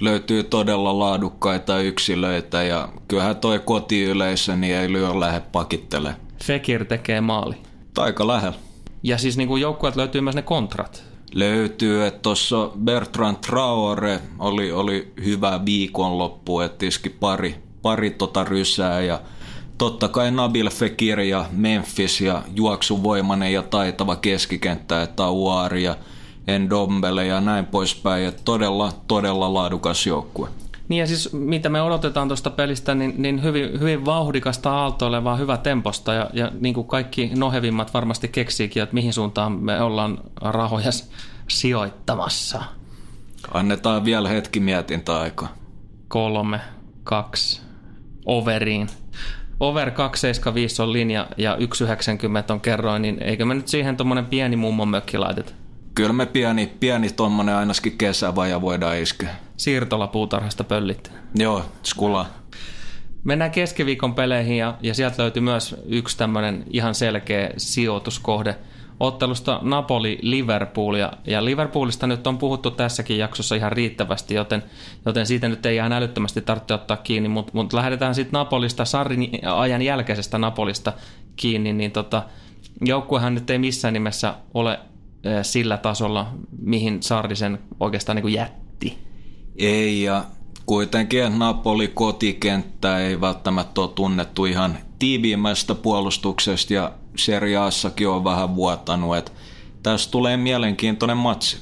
löytyy todella laadukkaita yksilöitä ja kyllähän toi kotiyleisö niin ei lyö lähde pakittele. Fekir tekee maali. Aika lähellä. Ja siis niin joukkueet löytyy myös ne kontrat. Löytyy, että tuossa Bertrand Traore oli, oli hyvä viikonloppu, että iski pari, pari tota rysää ja totta kai Nabil Fekir ja Memphis ja juoksuvoimainen ja taitava keskikenttä, että Auari ja Endombele ja näin poispäin. Että todella, todella laadukas joukkue. Niin ja siis mitä me odotetaan tuosta pelistä, niin, niin hyvin, hyvin vauhdikasta aaltoilevaa, hyvä temposta ja, ja niin kuin kaikki nohevimmat varmasti keksiikin, että mihin suuntaan me ollaan rahoja sijoittamassa. Annetaan vielä hetki mietintäaikaa. Kolme, kaksi, overiin. Over 275 on linja ja 190 on kerroin, niin eikö me nyt siihen tuommoinen pieni mummon mökki laiteta? Kyllä me pieni, pieni tuommoinen ainakin kesävaja voidaan iskeä. Siirtola puutarhasta pöllit. Joo, skula. Mennään keskiviikon peleihin ja, ja sieltä löytyy myös yksi tämmöinen ihan selkeä sijoituskohde ottelusta Napoli-Liverpool. Ja, ja Liverpoolista nyt on puhuttu tässäkin jaksossa ihan riittävästi, joten, joten siitä nyt ei ihan älyttömästi tarvitse ottaa kiinni, mutta mut lähdetään sitten Napolista, Sarrin ajan jälkeisestä Napolista kiinni, niin tota, joukkuehan nyt ei missään nimessä ole sillä tasolla, mihin Sarri sen oikeastaan niin kuin jätti. Ei, ja kuitenkin Napoli kotikenttä ei välttämättä ole tunnettu ihan tiiviimmästä puolustuksesta, ja seriaassakin on vähän vuotanut, että tässä tulee mielenkiintoinen matsi.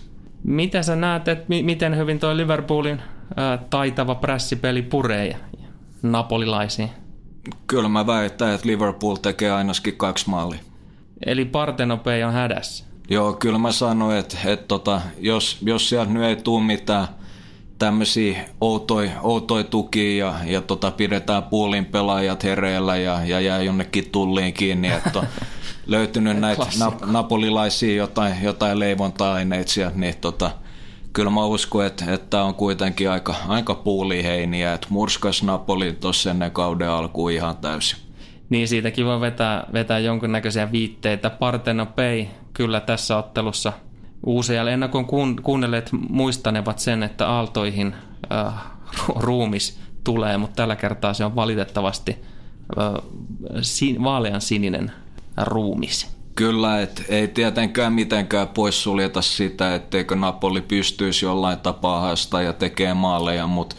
Mitä sä näet, että miten hyvin tuo Liverpoolin ää, taitava prässipeli puree napolilaisiin? Kyllä mä väitän, että Liverpool tekee ainakin kaksi maalia. Eli Partenopei on hädässä? Joo, kyllä mä sanoin, että, että tota, jos, jos sieltä nyt ei tule mitään tämmöisiä outoja outoi tukia ja, ja tota, pidetään puolin pelaajat hereillä ja, ja jää jonnekin tulliin kiinni, että on löytynyt näitä na, napolilaisia jotain, jotain leivonta-aineita sieltä, niin tota, kyllä mä uskon, että, että on kuitenkin aika, aika puuliheiniä, että murskas Napoli tuossa ennen kauden alkuun ihan täysin. Niin siitäkin voi vetää, vetää jonkinnäköisiä viitteitä. Partenopei kyllä tässä ottelussa uusia ennakon kuunnelleet muistanevat sen, että aaltoihin äh, ruumis tulee, mutta tällä kertaa se on valitettavasti äh, vaalean sininen ruumis. Kyllä, että ei tietenkään mitenkään poissuljeta sitä, etteikö Napoli pystyisi jollain tapaa haastaa ja tekee maaleja, mutta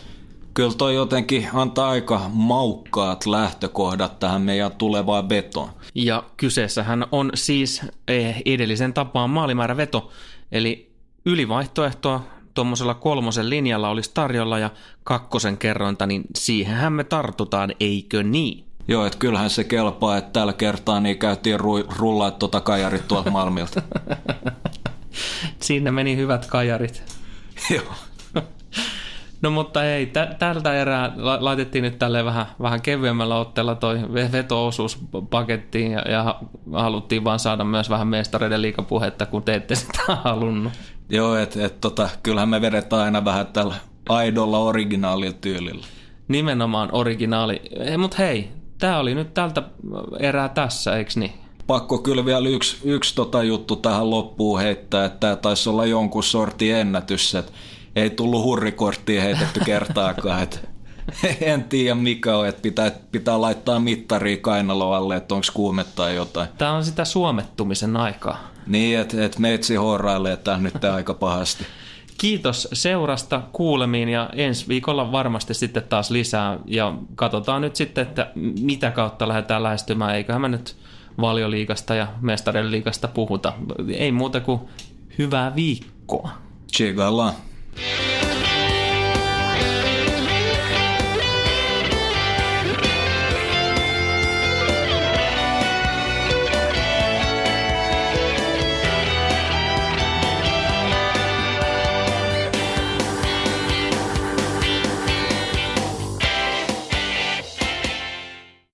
kyllä toi jotenkin antaa aika maukkaat lähtökohdat tähän meidän tulevaan vetoon. Ja kyseessähän on siis eh, edellisen tapaan maalimäärä veto, eli ylivaihtoehtoa tuommoisella kolmosen linjalla olisi tarjolla ja kakkosen kerrointa, niin siihenhän me tartutaan, eikö niin? Joo, että kyllähän se kelpaa, että tällä kertaa niin käytiin ru- rullaa tuota kajarit tuolta Malmilta. Siinä meni hyvät kajarit. Joo. No mutta ei, t- tältä erää laitettiin nyt tälle vähän, vähän kevyemmällä otteella toi veto-osuus pakettiin ja, ja haluttiin vaan saada myös vähän mestareiden liikapuhetta, kun te ette sitä halunnut. Joo, että et, tota, kyllähän me vedetään aina vähän tällä aidolla originaalilla tyylillä. Nimenomaan originaali. Mutta hei, tämä oli nyt tältä erää tässä, eikö niin? Pakko kyllä vielä yksi, yksi tota juttu tähän loppuun heittää, että tämä taisi olla jonkun sorti ennätys, että ei tullut hurrikorttia heitetty kertaakaan. Et en tiedä mikä on, että pitää, pitää laittaa mittaria kainaloalle, että onko kuumetta tai jotain. Tämä on sitä suomettumisen aikaa. Niin, että et meitsi horrailee tämä nyt aika pahasti. Kiitos seurasta kuulemiin ja ensi viikolla varmasti sitten taas lisää ja katsotaan nyt sitten, että mitä kautta lähdetään lähestymään. Eiköhän me nyt valioliikasta ja mestarien liikasta puhuta. Ei muuta kuin hyvää viikkoa. Tjigalla. Yeah.